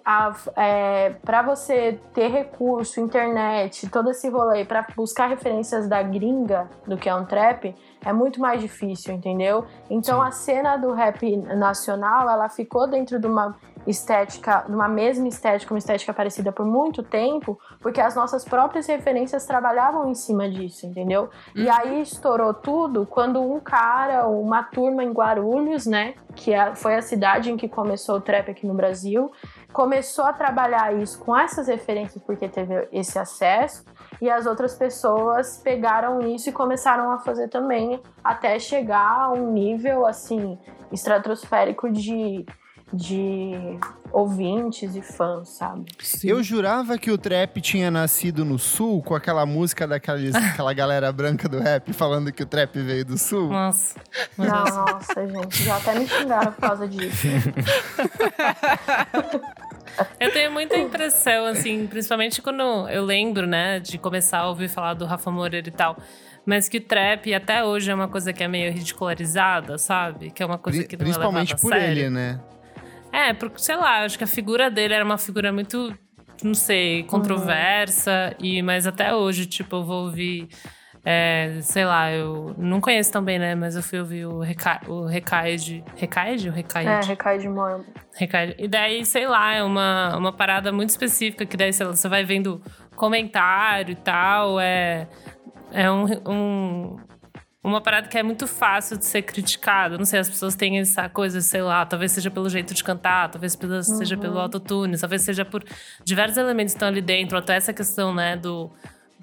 é, para você ter recurso, internet, todo esse rolê, para buscar referências da gringa do que é um trap, é muito mais difícil, entendeu? Então, Sim. a cena do rap nacional, ela ficou dentro de uma estética, numa mesma estética, uma estética parecida por muito tempo, porque as nossas próprias referências trabalhavam em cima disso, entendeu? Uhum. E aí estourou tudo quando um cara, uma turma em Guarulhos, né, que é, foi a cidade em que começou o trap aqui no Brasil, começou a trabalhar isso com essas referências porque teve esse acesso e as outras pessoas pegaram isso e começaram a fazer também até chegar a um nível assim estratosférico de de ouvintes e fãs, sabe? Sim. Eu jurava que o trap tinha nascido no sul, com aquela música daqueles, aquela galera branca do rap falando que o trap veio do sul. Nossa. Nossa, gente, já até me xingaram por causa disso. Eu tenho muita impressão, assim, principalmente quando eu lembro, né, de começar a ouvir falar do Rafa Moreira e tal. Mas que o trap até hoje é uma coisa que é meio ridicularizada, sabe? Que é uma coisa que não Principalmente é por sério. ele, né? É, porque, sei lá, acho que a figura dele era uma figura muito, não sei, controversa. Uhum. E, mas até hoje, tipo, eu vou ouvir. É, sei lá, eu não conheço tão bem, né? Mas eu fui ouvir o, Reca, o Recaide. Recaide ou Recaide? É, Recaide Morbid. Recaide. E daí, sei lá, é uma, uma parada muito específica que daí, sei lá, você vai vendo comentário e tal. É, é um, um uma parada que é muito fácil de ser criticada. Não sei, as pessoas têm essa coisa, sei lá, talvez seja pelo jeito de cantar, talvez seja pelo autotune, talvez seja por diversos elementos que estão ali dentro, até essa questão, né, do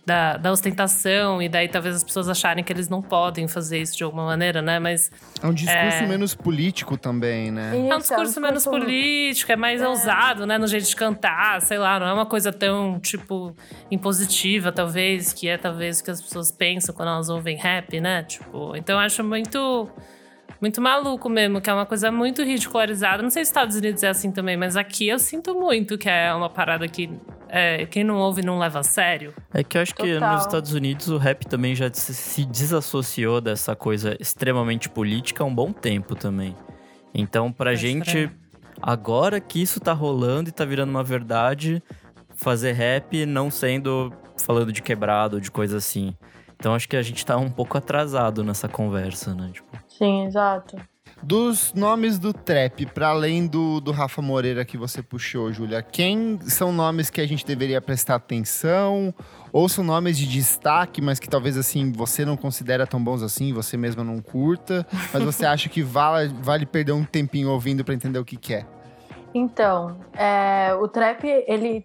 da, da, ostentação, e daí talvez as pessoas acharem que eles não podem fazer isso de alguma maneira, né? Mas. É um discurso é... menos político também, né? Isso, é um discurso é um menos político, é mais é. ousado, né? No jeito de cantar, sei lá, não é uma coisa tão, tipo, impositiva, talvez, que é talvez o que as pessoas pensam quando elas ouvem rap, né? Tipo, então eu acho muito muito maluco mesmo, que é uma coisa muito ridicularizada. Não sei se Estados Unidos é assim também, mas aqui eu sinto muito que é uma parada que é, quem não ouve não leva a sério. É que eu acho Total. que nos Estados Unidos o rap também já se desassociou dessa coisa extremamente política há um bom tempo também. Então, pra é gente, estranho. agora que isso tá rolando e tá virando uma verdade, fazer rap não sendo falando de quebrado, de coisa assim. Então acho que a gente tá um pouco atrasado nessa conversa, né? Tipo... Sim, exato. Dos nomes do trap, para além do, do Rafa Moreira que você puxou, Júlia, quem são nomes que a gente deveria prestar atenção? Ou são nomes de destaque, mas que talvez assim você não considera tão bons assim, você mesma não curta, mas você acha que vale, vale perder um tempinho ouvindo para entender o que, que é? Então, é, o trap, ele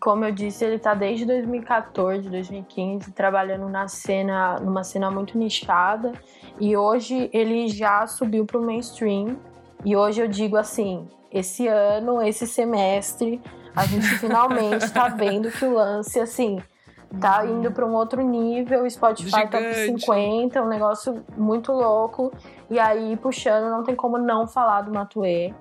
como eu disse, ele tá desde 2014, 2015 trabalhando na cena, numa cena muito nichada, e hoje ele já subiu pro mainstream. E hoje eu digo assim, esse ano, esse semestre, a gente finalmente tá vendo que o lance assim tá indo para um outro nível, o Spotify Gigante. tá pro 50, um negócio muito louco. E aí, puxando, não tem como não falar do Matuê.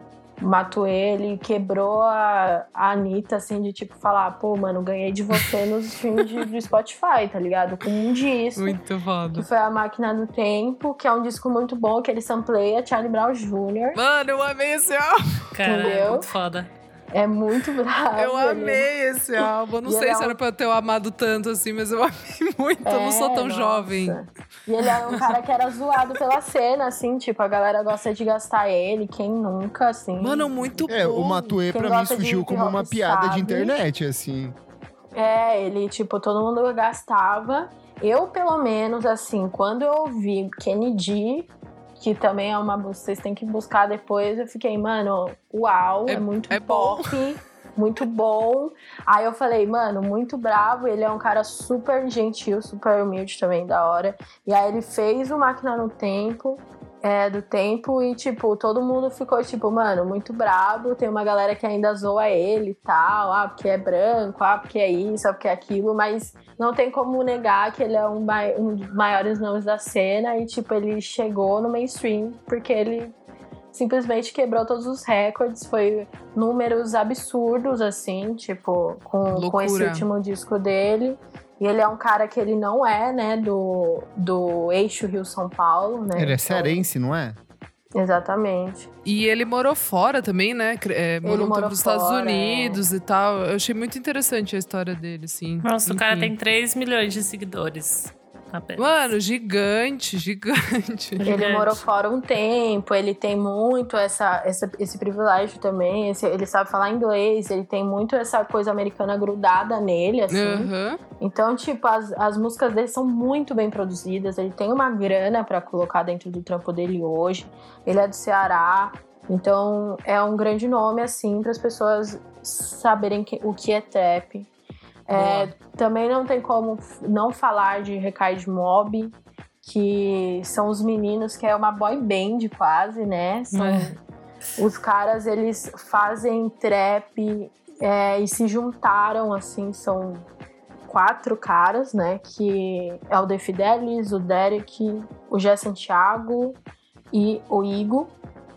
Matuê, ele quebrou a, a Anitta, assim, de tipo falar, pô, mano, ganhei de você nos streams de, do Spotify, tá ligado? Com um disco. Muito foda. Que foi A Máquina do Tempo, que é um disco muito bom, que ele sampleia Charlie Brown Jr. Mano, eu amei esse álbum. Cara, Entendeu? muito foda. É muito bravo. Eu amei esse álbum. Não sei se é era pra eu ter amado tanto assim, mas eu amei muito. É, eu não sou tão nossa. jovem. E ele era um cara que era zoado pela cena, assim, tipo, a galera gosta de gastar ele, quem nunca, assim. Mano, muito é, bom. É, o Matuê pra mim surgiu como uma piada sabe. de internet, assim. É, ele, tipo, todo mundo gastava. Eu, pelo menos, assim, quando eu ouvi Kennedy, que também é uma vocês têm que buscar depois. Eu fiquei, mano, uau, é, é muito é pop, bom. muito bom. Aí eu falei, mano, muito bravo. Ele é um cara super gentil, super humilde também, da hora. E aí ele fez o Máquina no Tempo é, do tempo e, tipo, todo mundo ficou, tipo, mano, muito brabo. Tem uma galera que ainda zoa ele e tal, ah, porque é branco, ah, porque é isso, ah, porque é aquilo, mas não tem como negar que ele é um, um dos maiores nomes da cena. E, tipo, ele chegou no mainstream porque ele simplesmente quebrou todos os recordes, foi números absurdos, assim, tipo, com, com esse último disco dele. E ele é um cara que ele não é, né, do, do eixo Rio-São Paulo, né? Ele é então cearense, não é? Exatamente. E ele morou fora também, né? É, morou, morou nos Estados Unidos é. e tal. Eu achei muito interessante a história dele, sim. Nossa, Enfim. o cara tem 3 milhões de seguidores. Apenas. Mano, gigante, gigante. Ele morou fora um tempo, ele tem muito essa, essa esse privilégio também. Esse, ele sabe falar inglês, ele tem muito essa coisa americana grudada nele, assim. Uhum. Então, tipo, as, as músicas dele são muito bem produzidas. Ele tem uma grana para colocar dentro do trampo dele hoje. Ele é do Ceará. Então, é um grande nome, assim, para as pessoas saberem que, o que é trap. É, também não tem como não falar de Recaide Mob, que são os meninos que é uma boy band quase, né? São, é. Os caras, eles fazem trap é, e se juntaram, assim, são quatro caras, né? Que é o The Fidelis, o Derek, o Gé Santiago e o Igo.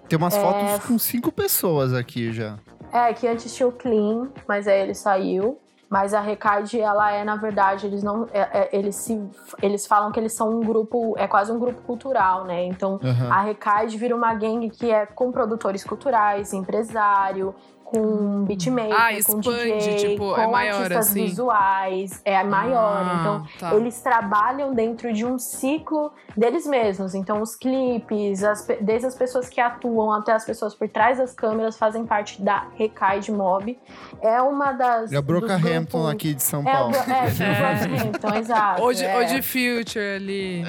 Tem umas é... fotos com cinco pessoas aqui já. É, que antes tinha o Clean, mas aí ele saiu. Mas a Recade, ela é, na verdade, eles não. É, é, eles, se, eles falam que eles são um grupo. É quase um grupo cultural, né? Então, uhum. a Recade vira uma gangue que é com produtores culturais, empresário, com beatmaker, ah, com expande, DJ, tipo, com é maior, artistas assim. visuais, é maior. Ah, então, tá. eles trabalham dentro de um ciclo deles mesmos. Então, os clipes, as, desde as pessoas que atuam até as pessoas por trás das câmeras fazem parte da Recaide Mob. É uma das. É o Brockhampton grupos... aqui de São Paulo. É, é, é. Brockhampton, exato. Ou de, é. ou de Future ali.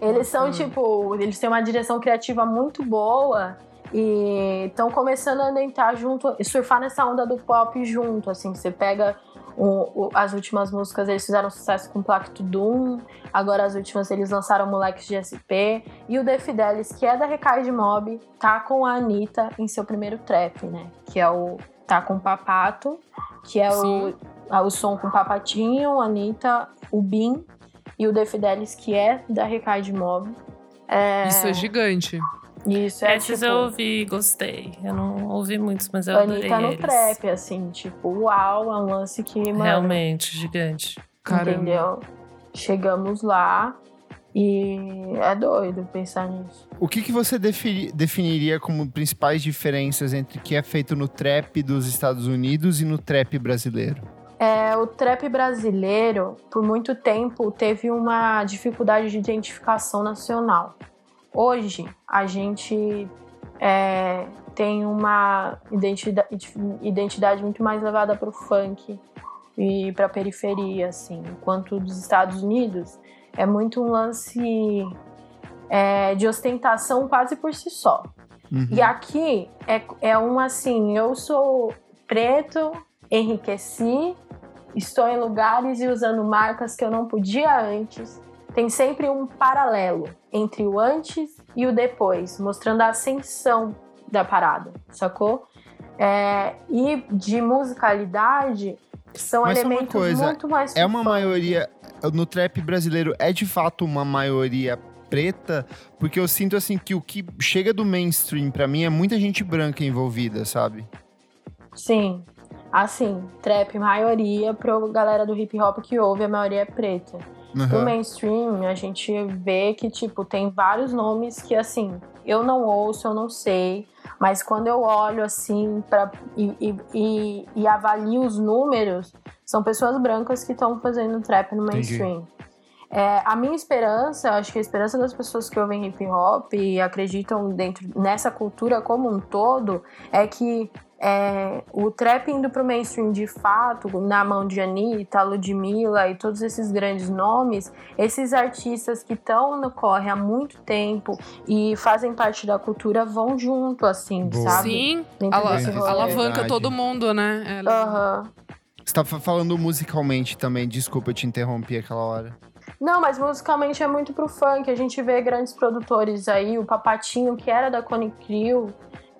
Eles são, tipo, eles têm uma direção criativa muito boa e estão começando a entrar junto, surfar nessa onda do pop junto, assim, você pega o, o, as últimas músicas eles fizeram sucesso com Placto Doom, agora as últimas eles lançaram Moleques de SP, e o The Fidelis, que é da Recai de Mob, tá com a Anitta em seu primeiro trap, né? Que é o Tá com Papato, que é o, o som com Papatinho, Anitta, o Bin e o The Fidelis, que é da Recai de Mob. É... Isso é gigante. Isso, é Esses tipo, eu ouvi, gostei. Eu não ouvi muitos, mas eu Anitta adorei no eles. trap, assim, tipo, uau, é um lance que, mano, Realmente, gigante. Caramba. entendeu? Chegamos lá e é doido pensar nisso. O que, que você defini- definiria como principais diferenças entre o que é feito no trap dos Estados Unidos e no trap brasileiro? É, o trap brasileiro, por muito tempo, teve uma dificuldade de identificação nacional. Hoje, a gente é, tem uma identidade, identidade muito mais levada para o funk e para a periferia, assim. Enquanto dos Estados Unidos é muito um lance é, de ostentação quase por si só. Uhum. E aqui é, é um assim, eu sou preto, enriqueci, estou em lugares e usando marcas que eu não podia antes. Tem sempre um paralelo entre o antes e o depois, mostrando a ascensão da parada, sacou? É, e de musicalidade são Mas elementos coisa, muito mais É uma maioria. No trap brasileiro é de fato uma maioria preta, porque eu sinto assim que o que chega do mainstream pra mim é muita gente branca envolvida, sabe? Sim. Assim, trap, maioria, pro galera do hip hop que ouve, a maioria é preta. No Uhum. mainstream, a gente vê que, tipo, tem vários nomes que, assim, eu não ouço, eu não sei, mas quando eu olho, assim, pra, e, e, e, e avalio os números, são pessoas brancas que estão fazendo trap no Entendi. mainstream. É, a minha esperança, eu acho que a esperança das pessoas que ouvem hip hop e acreditam dentro nessa cultura como um todo é que é, o trap indo pro mainstream de fato, na mão de Anitta, Ludmilla e todos esses grandes nomes, esses artistas que estão no corre há muito tempo e fazem parte da cultura vão junto, assim, Boa. sabe? Sim, ala- alavanca todo mundo, né? É, Aham. Você tá fa- falando musicalmente também, desculpa, eu te interrompi aquela hora. Não, mas musicalmente é muito pro funk. A gente vê grandes produtores aí, o Papatinho, que era da Cone Crew,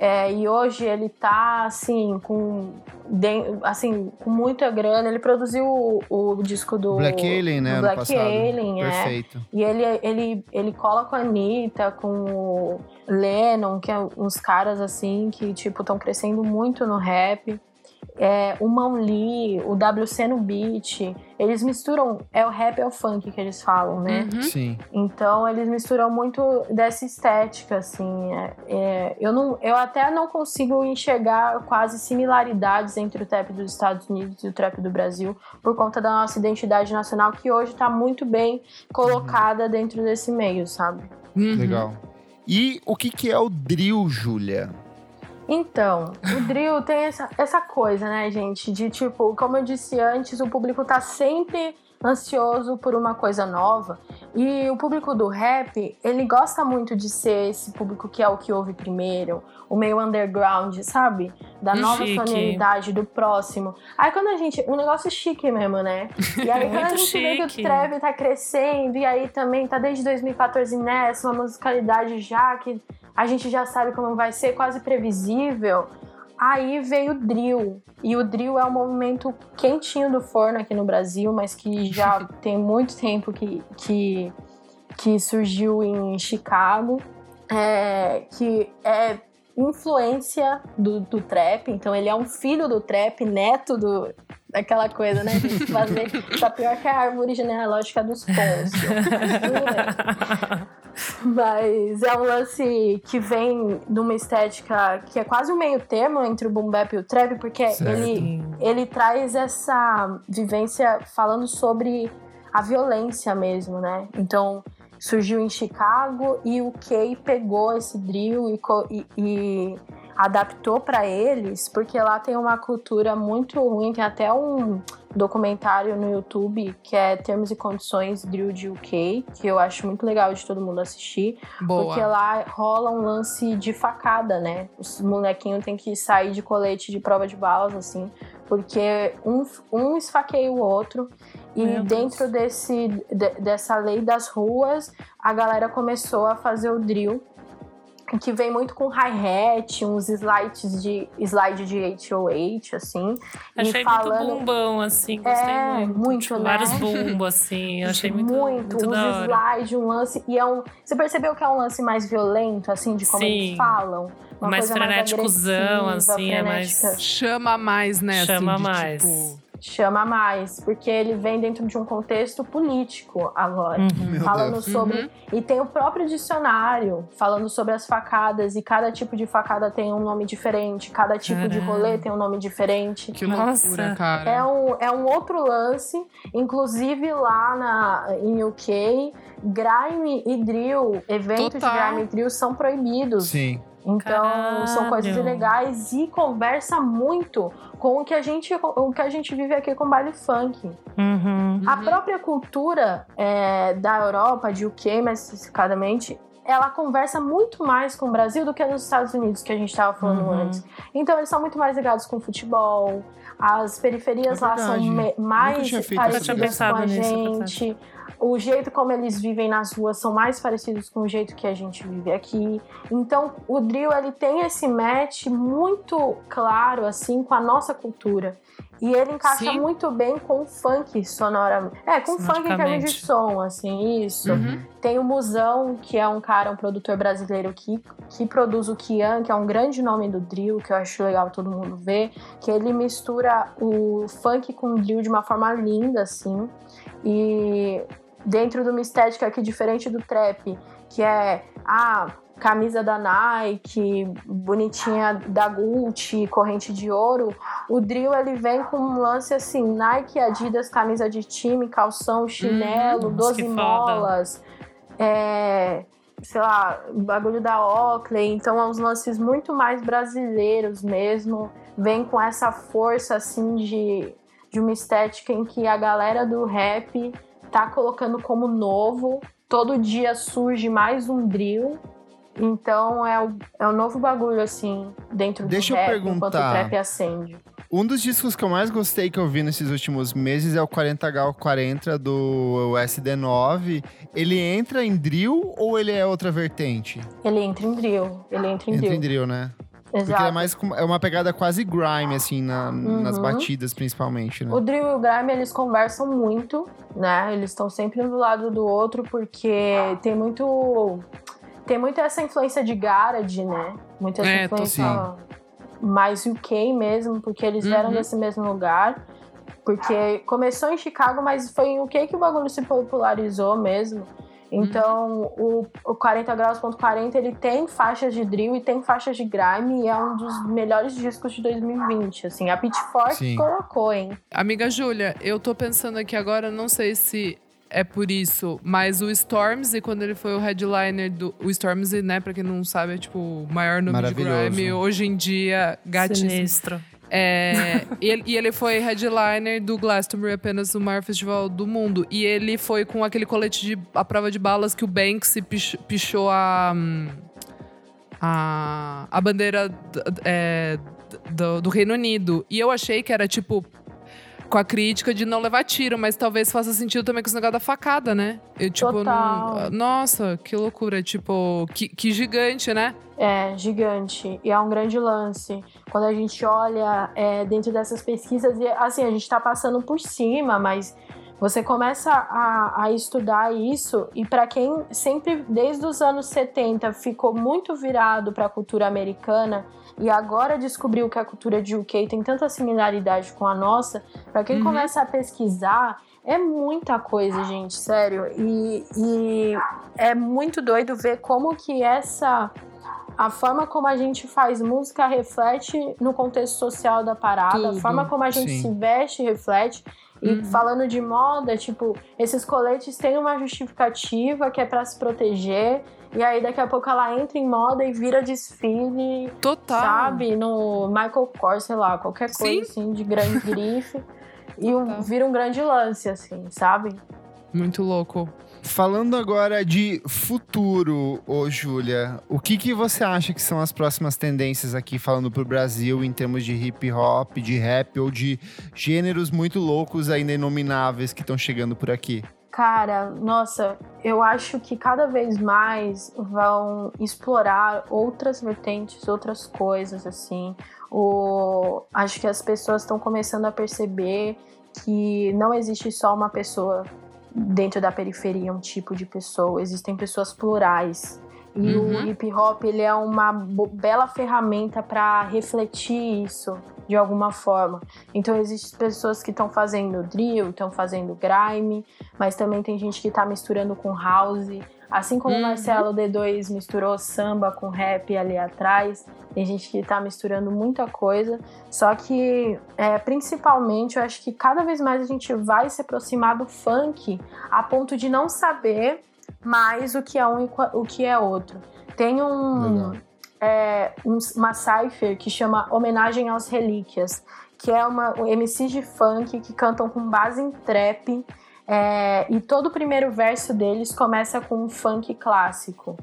é, e hoje ele tá, assim, com, den- assim, com muita grana. Ele produziu o, o disco do... Black Alien, né? do Black. Alien, é. Perfeito. E ele, ele, ele cola com a Anitta, com o Lennon, que é uns caras assim que, tipo, estão crescendo muito no rap. É, o Mão Lee, o WC no beat, eles misturam. É o rap é o funk que eles falam, né? Uhum. Sim. Então eles misturam muito dessa estética, assim. é- é, eu, não, eu até não consigo enxergar quase similaridades entre o trap dos Estados Unidos e o trap do Brasil, por conta da nossa identidade nacional, que hoje está muito bem colocada dentro desse meio, sabe? Uhum. Legal. E o que, que é o drill, Júlia? Então, o drill tem essa, essa coisa, né, gente? De tipo, como eu disse antes, o público tá sempre ansioso por uma coisa nova. E o público do rap, ele gosta muito de ser esse público que é o que ouve primeiro, o meio underground, sabe? Da nova Chique. sonoridade, do próximo. Aí quando a gente. Um negócio chique mesmo, né? E aí quando a gente vê que o chique. trap tá crescendo, e aí também tá desde 2014 nessa, uma musicalidade já que a gente já sabe como vai ser, quase previsível. Aí veio o drill. E o drill é um movimento quentinho do forno aqui no Brasil, mas que já tem muito tempo que, que, que surgiu em Chicago. É, que é influência do, do trap, então ele é um filho do trap, neto do, daquela coisa, né? Fazer. Tá pior que a árvore genealógica dos Pôncio. Mas é um lance que vem de uma estética que é quase um meio termo entre o boom bap e o trap, porque Certo. ele, ele traz essa vivência falando sobre a violência mesmo, né? Então surgiu em Chicago e o Kay pegou esse drill e, e- e adaptou para eles, porque lá tem uma cultura muito ruim, tem até um documentário no YouTube que é Termos e Condições Drill de UK, que eu acho muito legal de todo mundo assistir, Boa. porque lá rola um lance de facada, né? Os molequinhos têm que sair de colete de prova de balas, assim, porque um, um esfaqueia o outro. E Meu Deus. dentro desse, de- dessa lei das ruas, a galera começou a fazer o drill, que vem muito com hi-hat, uns slides de slide de 808, assim. Achei e muito falando bumbão, assim. Gostei É, muito. muito, tipo, né? Vários bumbos, assim. Eu achei muito, muito, uns slides, um lance. E é um. Você percebeu que é um lance mais violento, assim, de como Sim. eles falam? Uma Mais coisa frenéticozão, assim, é mais-. Chama mais, né? Chama assim, de, mais. Tipo, Chama mais, porque ele vem dentro de um contexto político agora. Uhum. Falando Deus. sobre. E tem o próprio dicionário falando sobre as facadas, e cada tipo de facada tem um nome diferente, cada tipo de rolê tem um nome diferente. que Nossa. loucura, cara. É um, é um outro lance, inclusive lá na, em UK, grime e drill, eventos Total. de grime e drill são proibidos. Sim. Então, são coisas Caralho. ilegais e conversa muito com o que a gente, o que a gente vive aqui com baile funk. Uhum. A própria cultura é, da Europa, de UK mais especificadamente, ela conversa muito mais com o Brasil do que nos Estados Unidos, que a gente estava falando Uhum. antes. Então eles são muito mais ligados com futebol, as periferias É lá são mais parecidas com a nisso, gente. O jeito como eles vivem nas ruas são mais parecidos com o jeito que a gente vive aqui. Então, o drill ele tem esse match muito claro assim com a nossa cultura. E ele encaixa Sim. muito bem com o funk sonoramente. É, com o funk em termos de som, assim, isso. Uhum. Tem o Musão, que é um cara, um produtor brasileiro que, que produz o Kian, que é um grande nome do drill, que eu acho legal todo mundo ver, que ele mistura o funk com o drill de uma forma linda, assim. E dentro de uma estética que é diferente do trap, que é a camisa da Nike, bonitinha da Gucci, corrente de ouro, o drill ele vem com um lance assim, Nike, Adidas, camisa de time, calção, chinelo, Hum, 12 que foda. molas, é, sei lá, bagulho da Oakley, então é uns lances muito mais brasileiros mesmo, vem com essa força assim de, de uma estética em que a galera do rap tá colocando como novo, todo dia surge mais um drill, então é o, é o novo bagulho assim, dentro Deixa do eu rap, enquanto o perguntar. trap acende. Um dos discos que eu mais gostei que eu vi nesses últimos meses é o 40H 40 do SD9. Ele entra em drill ou ele é outra vertente? Ele entra em drill, ele entra em Entra drill. em drill, né? Porque Exato. ele é mais é uma pegada quase grime, assim, na- nas Uhum. batidas, principalmente, né? O drill e o grime, eles conversam muito, né? Eles estão sempre um do lado do outro, porque tem muito... Tem muito essa influência de garage, né? Muita essa É, influência mais UK mesmo, porque eles vieram Uhum. desse mesmo lugar. Porque começou em Chicago, mas foi em UK que o bagulho se popularizou mesmo. Então, o, o 40 graus.40 40, ele tem faixas de drill e tem faixas de grime e é um dos melhores discos de 2020, assim. A Pitchfork Sim. colocou, hein? Amiga Júlia, eu tô pensando aqui agora, não sei se é por isso, mas o Stormzy, quando ele foi o headliner do. O Stormzy, né, pra quem não sabe, é tipo o maior nome de grime. Hoje em dia, gatíssimo. Sinistro. É, e, ele, e ele foi headliner do Glastonbury, apenas o maior festival do mundo. E ele foi com aquele colete de a prova de balas que o Banksy pich- pichou a. a, a bandeira é, do, do Reino Unido. E eu achei que era tipo. Com a crítica de não levar tiro, mas talvez faça sentido também com esse negócio da facada, né? Eu, tipo, Total. não- nossa, que loucura. Tipo, que, que gigante, né? É, gigante. E é um grande lance. Quando a gente olha é, dentro dessas pesquisas, e assim, a gente tá passando por cima, mas você começa a, a estudar isso, e para quem sempre, desde os anos 70, ficou muito virado para a cultura americana, e agora descobriu que a cultura de UK tem tanta similaridade com a nossa, para quem Uhum. começa a pesquisar, é muita coisa, gente, sério. E, e é muito doido ver como que essa a forma como a gente faz música reflete no contexto social da parada, a Tudo, forma como a gente sim. se veste reflete. E Uhum. falando de moda, tipo, esses coletes têm uma justificativa que é para se proteger. E aí daqui a pouco ela entra em moda e vira desfile, Total. sabe? No Michael Kors, sei lá, qualquer coisa Sim. assim de grande grife. e um- vira um grande lance, assim, sabe? Muito louco. Falando agora de futuro, ô Júlia, o que, que você acha que são as próximas tendências aqui falando pro Brasil em termos de hip hop, de rap ou de gêneros muito loucos ainda inomináveis que estão chegando por aqui? Cara, nossa, eu acho que cada vez mais vão explorar outras vertentes, outras coisas, assim. O, acho que as pessoas estão começando a perceber que não existe só uma pessoa dentro da periferia, um tipo de pessoa. Existem pessoas plurais. E o Uhum. hip hop ele é uma bela ferramenta para refletir isso de alguma forma. Então existem pessoas que estão fazendo drill, estão fazendo grime, mas também tem gente que tá misturando com house. Assim como Uhum. o Marcelo D2 misturou samba com rap ali atrás, tem gente que tá misturando muita coisa. Só que, é, principalmente, eu acho que cada vez mais a gente vai se aproximar do funk a ponto de não saber mais o que é um e o que é outro. Tem um, Legal. É, um- uma cipher que chama Homenagem aos Relíquias, que é uma um MCs de funk que cantam com base em trap. é, e todo o primeiro verso deles começa com um funk clássico.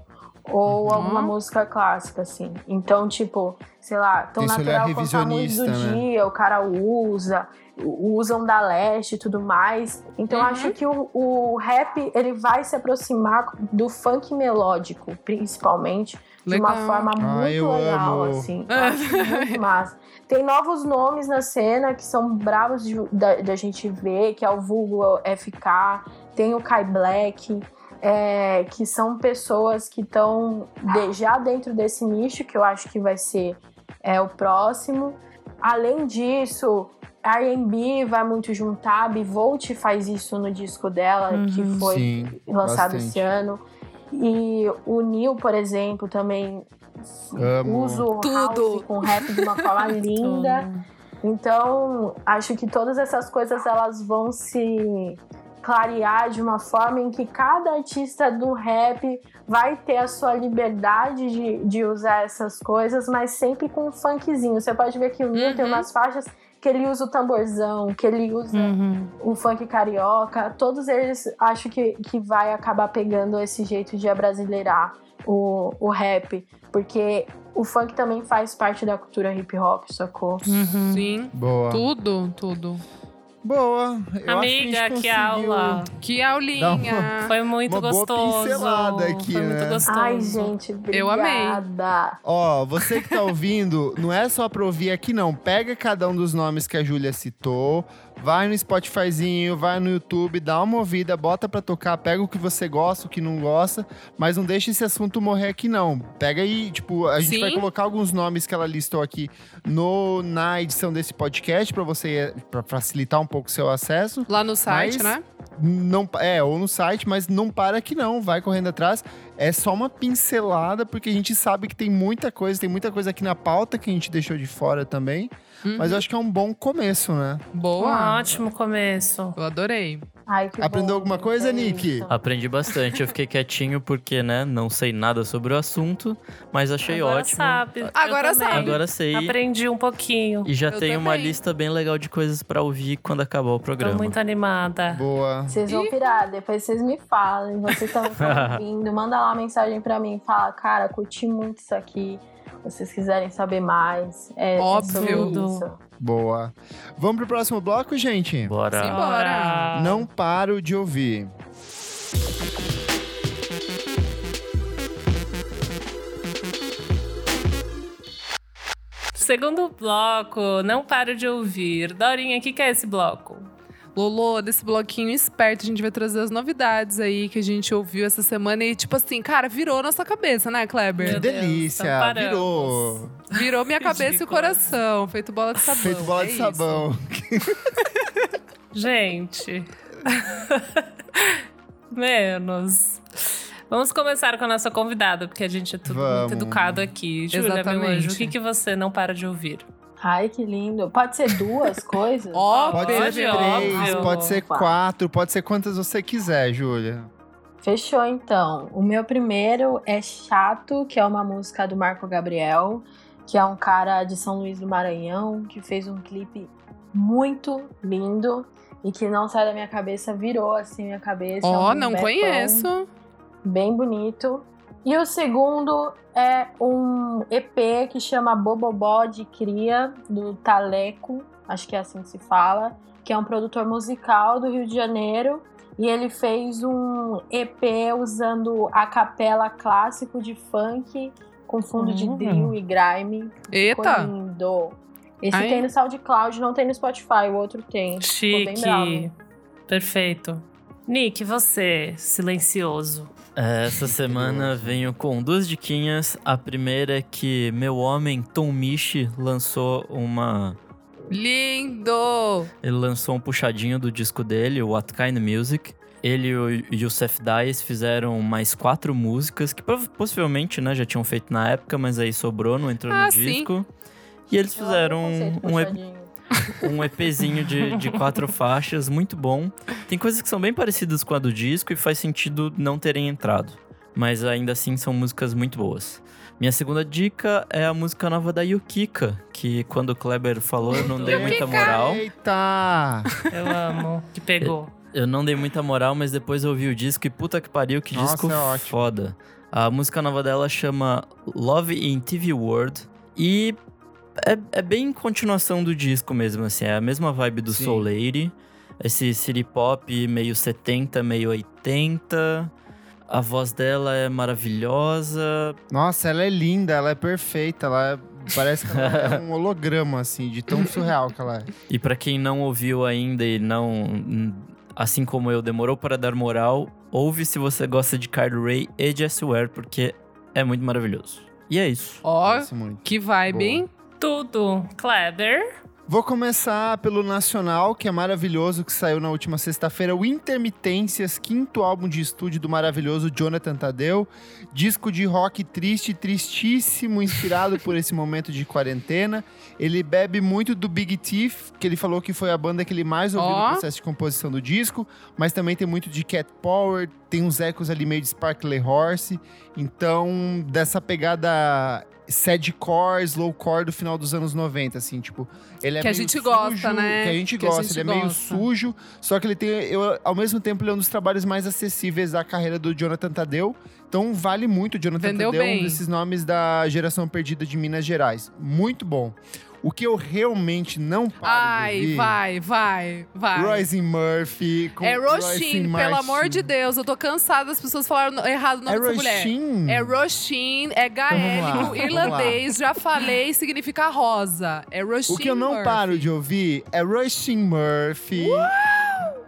Ou Uhum. alguma música clássica, assim. Então, tipo, sei lá, tão Esse olhar natural quanto a luz do né? dia, o cara usa, usam da leste e tudo mais. Então, Uhum. acho que o, o rap, ele vai se aproximar do funk melódico, principalmente, de uma Legal. forma Ah, muito legal, amo. assim. Eu acho muito massa. Tem novos nomes na cena que são bravos de- da, da gente ver, que é o vulgo FK, tem o Kai Black, é, que são pessoas que estão já dentro desse nicho, que eu acho que vai ser é, o próximo. Além disso, R&B vai muito juntar, a Bivolt faz isso no disco dela, que Uhum. foi Sim, lançado bastante. esse ano. E o Neil, por exemplo, também Amo. usa o Tudo. house com rap de uma forma linda. Então, acho que todas essas coisas elas vão se clarear de uma forma em que cada artista do rap vai ter a sua liberdade de, de usar essas coisas, mas sempre com um funkzinho. Você pode ver que o Neil tem Uhum. umas faixas que ele usa o tamborzão, que ele usa Uhum. o funk carioca, todos eles acho que, que vai acabar pegando esse jeito de abrasileirar o, o rap, porque o funk também faz parte da cultura hip hop, sacou? Uhum. Sim. Boa. Tudo, tudo. Boa. Eu acho Amiga, a gente que conseguiu- aula. Que aulinha. Foi muito Uma gostoso. pincelada aqui, Foi né? muito gostoso. Ai, gente, obrigada. Eu amei. Ó, você que tá ouvindo, não é só pra ouvir aqui, não. Pega cada um dos nomes que a Júlia citou, vai no Spotifyzinho, vai no YouTube, dá uma ouvida, bota pra tocar, pega o que você gosta, o que não gosta, mas não deixa esse assunto morrer aqui, não. Pega aí, tipo, a gente Sim. vai colocar alguns nomes que ela listou aqui no, na edição desse podcast pra você, pra facilitar um pouco o seu acesso. Lá no site, Mas- né? Não, é, ou no site, mas não para aqui não, vai correndo atrás. É só uma pincelada, porque a gente sabe que tem muita coisa, tem muita coisa aqui na pauta que a gente deixou de fora também. Uhum. Mas eu acho que é um bom começo, né? Um Boa. ótimo começo. Eu adorei. Ai, que Aprendeu bom, alguma coisa, é Nick? Aprendi bastante. Eu fiquei quietinho porque, né, não sei nada sobre o assunto, mas achei Agora ótimo. sabe. Agora sabe. Agora sei. Aprendi um pouquinho. E já Eu tenho uma também. lista bem legal de coisas pra ouvir quando acabar o Tô programa. muito animada. Boa. Vocês vão pirar, depois vocês me falem. Vocês estão ouvindo, manda lá uma mensagem pra mim. Fala, cara, curti muito isso aqui. Se vocês quiserem saber mais. É, é Óbvio. sobre isso. Boa. Vamos pro próximo bloco, gente? Bora. Sim. Bora. Não paro de ouvir. Segundo bloco, não paro de ouvir. Dorinha, o que, que é esse bloco? Lolo, desse bloquinho esperto, a gente vai trazer as novidades aí que a gente ouviu essa semana. E, tipo assim, cara, virou nossa cabeça, né, Que Kleber? Meu Deus, delícia. então paramos. Virou. Virou minha cabeça e o coração. Feito bola de sabão. Feito bola é de isso. sabão. Gente. Menos. Vamos começar com a nossa convidada, porque a gente é tudo Vamos. muito educado aqui. Júlia, meu Exatamente. anjo, o que, que você não para de ouvir? Ai, que lindo. Pode ser duas coisas? Ó, Pode Pode, ser óbvio. três, pode ser quatro, pode ser quantas você quiser, Júlia. Fechou então. O meu primeiro é Chato, que é uma música do Marco Gabriel, que é um cara de São Luís do Maranhão, que fez um clipe muito lindo e que não sai da minha cabeça, virou assim minha cabeça. Ó, é oh, um não conheço. Bem bonito. E o segundo é um EP que chama Bobobó de Cria, do Taleco, acho que é assim que se fala, que é um produtor musical do Rio de Janeiro. E ele fez um EP usando a capela clássico de funk com fundo de Hum. drill e grime. Ficou Eita! lindo. Esse Ai. tem no SoundCloud, não tem no Spotify, o outro tem. Ficou. Chique. Perfeito. Nick, você, silencioso. Essa semana venho com duas diquinhas. A primeira é que meu homem, Tom Michi, lançou uma. Lindo! Ele lançou um puxadinho do disco dele, o What Kind of Music. Ele e o Youssef Dias fizeram mais quatro músicas, que possivelmente né, já tinham feito na época, mas aí sobrou, não entrou Ah, no sim. disco. E eles fizeram um, puxadinho. Um EPzinho de, de quatro faixas, muito bom. Tem coisas que são bem parecidas com a do disco e faz sentido não terem entrado. Mas ainda assim são músicas muito boas. Minha segunda dica é a música nova da Yukika, que quando o Kleber falou eu não dei muita moral. Eita! Eu amo. Que pegou. Eu não dei muita moral, mas depois eu ouvi o disco e puta que pariu, que Nossa, disco é ótimo. foda. A música nova dela chama Love in TV World e é, é bem continuação do disco mesmo, assim, é a mesma vibe do Sim. Soul Lady. Esse city pop meio 70, meio 80. A voz dela é maravilhosa. Nossa, ela é linda, ela é perfeita, ela é- parece que ela é um holograma, assim, de tão surreal que ela é. E pra quem não ouviu ainda e não, assim como eu, demorou para dar moral, ouve se você gosta de Carly Rae e Jessie Ware, porque é muito maravilhoso. E é isso. Ó, muito. que vibe, Boa. hein? Tudo. Kleber. Vou começar pelo Nacional, que é maravilhoso, que saiu na última sexta-feira. O Intermitências, quinto álbum de estúdio do maravilhoso Jonathan Tadeu. Disco de rock triste, tristíssimo, inspirado por esse momento de quarentena. Ele bebe muito do Big Thief, que ele falou que foi a banda que ele mais ouviu Ó. no processo de composição do disco. Mas também tem muito de Cat Power, tem uns ecos ali meio de Sparkly Horse. Então, dessa pegada sadcore, slowcore do final dos anos 90, assim, tipo, ele é Que a meio gente sujo, gosta, né? Que a gente Que a gosta, gente ele é meio gosta. sujo, só que ele tem, eu, ao mesmo tempo, ele é um dos trabalhos mais acessíveis da carreira do Jonathan Tadeu. Então vale muito o Jonathan Vendeu Tadeu, bem. um desses nomes da geração perdida de Minas Gerais. Muito bom. O que eu realmente não paro Ai, de ouvir, vai, vai, vai. Royce Murphy com é Roisin pelo amor de. Deus. Eu tô cansada das pessoas falaram errado o nome É dessa mulher. Roshin? É Roshin, é gaélico, Então vamos lá, irlandês, já falei, significa rosa. É Roshin O que eu não Murphy. paro de ouvir é Rushing Murphy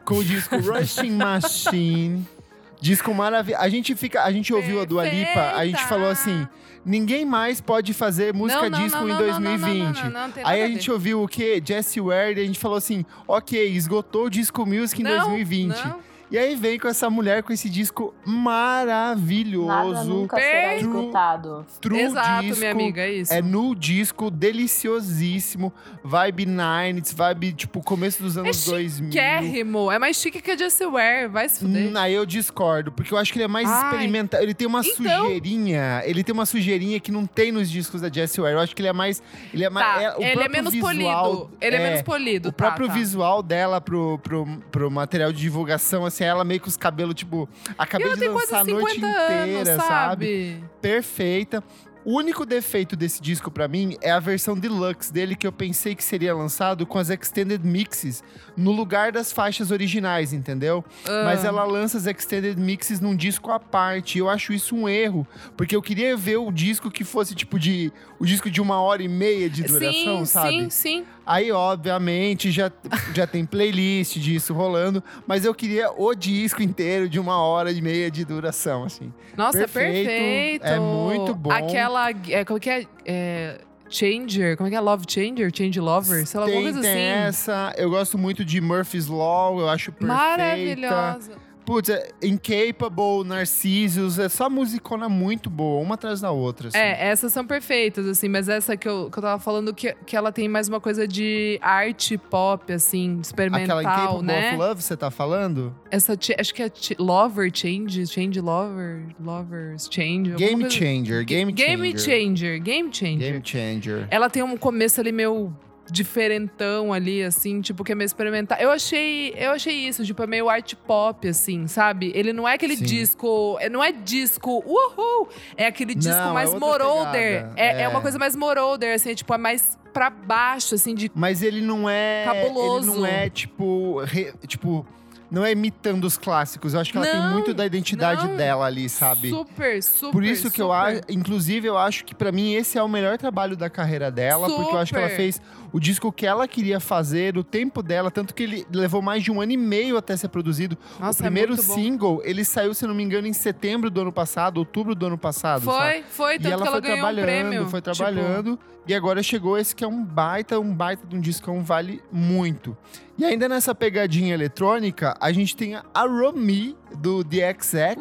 com o disco Rushing Machine. Disco maravilhoso. A gente fica, a gente ouviu a Dua Lipa, a gente Perfeita. falou assim: ninguém mais pode fazer música Não, disco não, em não, não, 2020. Não, não, não, não, tem Aí a gente ouviu o quê? Jessie Ware, e a gente falou assim: ok, esgotou o disco Music em Não, 2020. não. E aí vem com essa mulher com esse disco maravilhoso. Nada nunca será esgotado. True Exato, disco, minha amiga, é isso. é no disco, deliciosíssimo. Vibe 90s, vibe tipo começo dos anos 2000. Chiquérrimo. É mais chique que a Jessie Ware. Vai se fuder. Hum, aí eu discordo, porque eu acho que ele é mais Ai. experimental. Ele tem uma Então- sujeirinha. Ele tem uma sujeirinha que não tem nos discos da Jessie Ware. Eu acho que ele é mais. Ele é mais. Tá, é, o ele é próprio menos visual, polido. Ele é, menos polido. O tá, próprio tá. visual dela pro, pro, pro material de divulgação, assim, ela meio com os cabelos, tipo, acabei de dançar a noite 50 inteira, anos, sabe? perfeita. O único defeito desse disco pra mim é a versão deluxe dele que eu pensei que seria lançado com as extended mixes no lugar das faixas originais, entendeu? Ah. Mas ela lança as extended mixes num disco à parte. E eu acho isso um erro, porque eu queria ver o disco que fosse tipo de o disco de uma hora e meia de duração, sim, sabe? sim, sim. Aí, obviamente, já, já tem playlist disso rolando, mas eu queria o disco inteiro de uma hora e meia de duração, assim. Nossa, Perfeito, é perfeito. é muito bom. Aquela. É, como que é? É, Changer. Como é que é? Love Changer? Change Lover? Sei lá, alguma Tem, coisa tem assim. essa, eu gosto muito de Murphy's Law, eu acho perfeita. Maravilhosa. Putz, é Incapable, Narcissus, é só musicona muito boa, uma atrás da outra. Assim. É, essas são perfeitas, assim, mas essa que eu, que eu tava falando, que, que ela tem mais uma coisa de arte pop, assim, experimental, Aquela Incapable né? of Love, você tá falando? Essa, acho que é Lover Change, Change Lover, Lovers Change. Game Changer, Game Changer. Game Changer, Game Changer. Game Changer. Ela tem um começo ali meio diferentão ali, assim, tipo, que é meio experimental. Eu achei, eu achei isso, tipo, é meio art pop, assim, sabe? Ele não é aquele Sim. disco, é- não é disco, uhul! É aquele disco Não, é mais pegada, É, é. é. uma coisa mais Moroder, assim, é, tipo, é mais pra baixo, assim, de Mas ele não é. Cabuloso. Ele não é, tipo. re- tipo. Não é imitando os clássicos. Eu acho que ela tem Não, muito da identidade não. dela ali, sabe? super, super. Por isso que eu super. acho, inclusive, eu acho que pra mim esse é o melhor trabalho da carreira dela, porque eu acho que ela Super. fez o disco que ela queria fazer, o tempo dela, tanto que ele levou mais de um ano e meio até ser produzido. Nossa, o primeiro é bom. single, ele saiu, se não me engano, em setembro do ano passado, outubro do ano passado. sabe? Foi, foi, E tanto ela que ela foi ganhou um trabalhando, prêmio. foi tipo, trabalhando. E agora chegou esse que é um baita, um baita de um discão, vale muito. E ainda nessa pegadinha eletrônica, a gente tem a Romy, do The XX,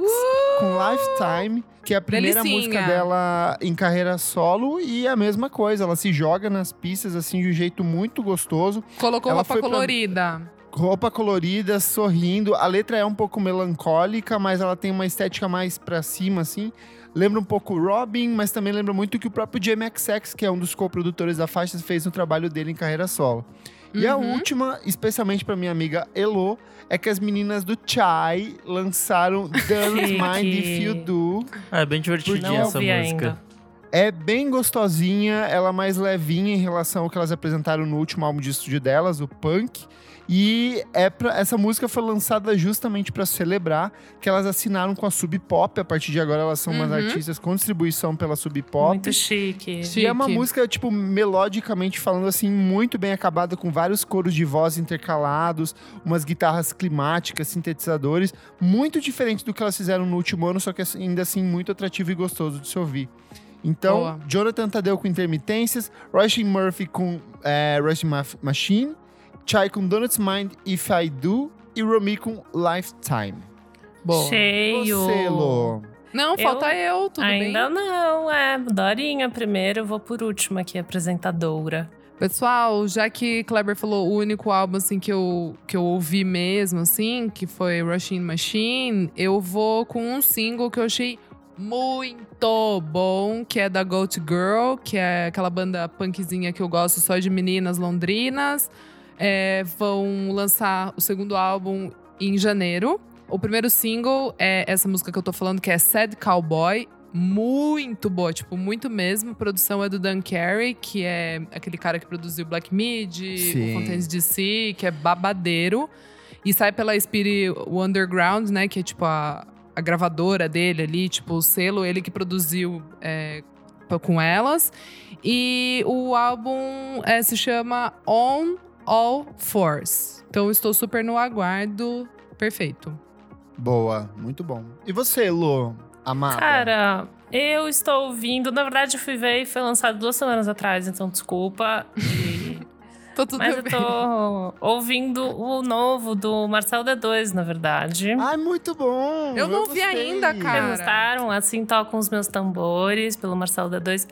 com Lifetime, que é a primeira Delicinha. música dela em carreira solo. E é a mesma coisa, ela se joga nas pistas, assim, de um jeito muito gostoso. colocou ela roupa foi pra- colorida. Roupa colorida, sorrindo. A letra é um pouco melancólica, mas ela tem uma estética mais pra cima, assim. Lembra um pouco Robin, mas também lembra muito que o próprio JMXX, que é um dos co-produtores da faixa, fez no trabalho dele em carreira solo. E a Uhum. última, especialmente pra minha amiga Elo, é que as meninas do Chai lançaram Dance. Mind If You Do. É bem divertidinha essa música. ainda. É bem gostosinha, ela é mais levinha em relação ao que elas apresentaram no último álbum de estúdio delas, o Punk. E é pra, essa música foi lançada justamente para celebrar que elas assinaram com a Sub Pop. A partir de agora elas são umas Uhum. artistas com distribuição pela Sub Pop. Muito chique. E é uma música, tipo, melodicamente falando, assim, muito bem acabada, com vários coros de voz intercalados, umas guitarras climáticas, sintetizadores, muito diferente do que elas fizeram no último ano, só que assim, ainda assim muito atrativo e gostoso de se ouvir. Então, Boa. Jonathan Tadeu com Intermitências, Rushing Murphy com é, Rushing Ma- Machine, Chai com Donuts Mind If I Do e Romy com Lifetime. Boa. Cheio. Você, Lô. Não, falta eu, tudo Ainda bem? não, é. Dorinha primeiro, eu vou por último aqui, apresentadora. Pessoal, já que Kleber falou o único álbum assim que eu, que eu ouvi mesmo, assim, que foi Rushing Machine, eu vou com um single que eu achei muito bom, que é da Goat Girl, que é aquela banda punkzinha que eu gosto só de meninas londrinas. É, vão lançar o segundo álbum em janeiro. O primeiro single é essa música que eu tô falando, que é Sad Cowboy. Muito boa, tipo, muito mesmo. A produção é do Dan Carey, que é aquele cara que produziu Black Mid, Sim. o Fontaines DC, que é babadeiro. E sai pela Spirit Underground, né? Que é tipo a, a gravadora dele ali, tipo, o selo, ele que produziu é, com elas. E o álbum é, se chama On All Fours. Então eu estou super no aguardo. Perfeito. Boa, muito bom. E você, Lô? Amada? Cara, eu estou ouvindo. Na verdade, eu fui ver e foi lançado duas semanas atrás, então desculpa. E- Tô tudo Mas eu bem. tô ouvindo o novo do Marcel D2, na verdade. Ai, muito bom! Eu não vi gostei. ainda, Vocês cara. gostaram? Assim tocam os meus tambores, pelo Marcel D2.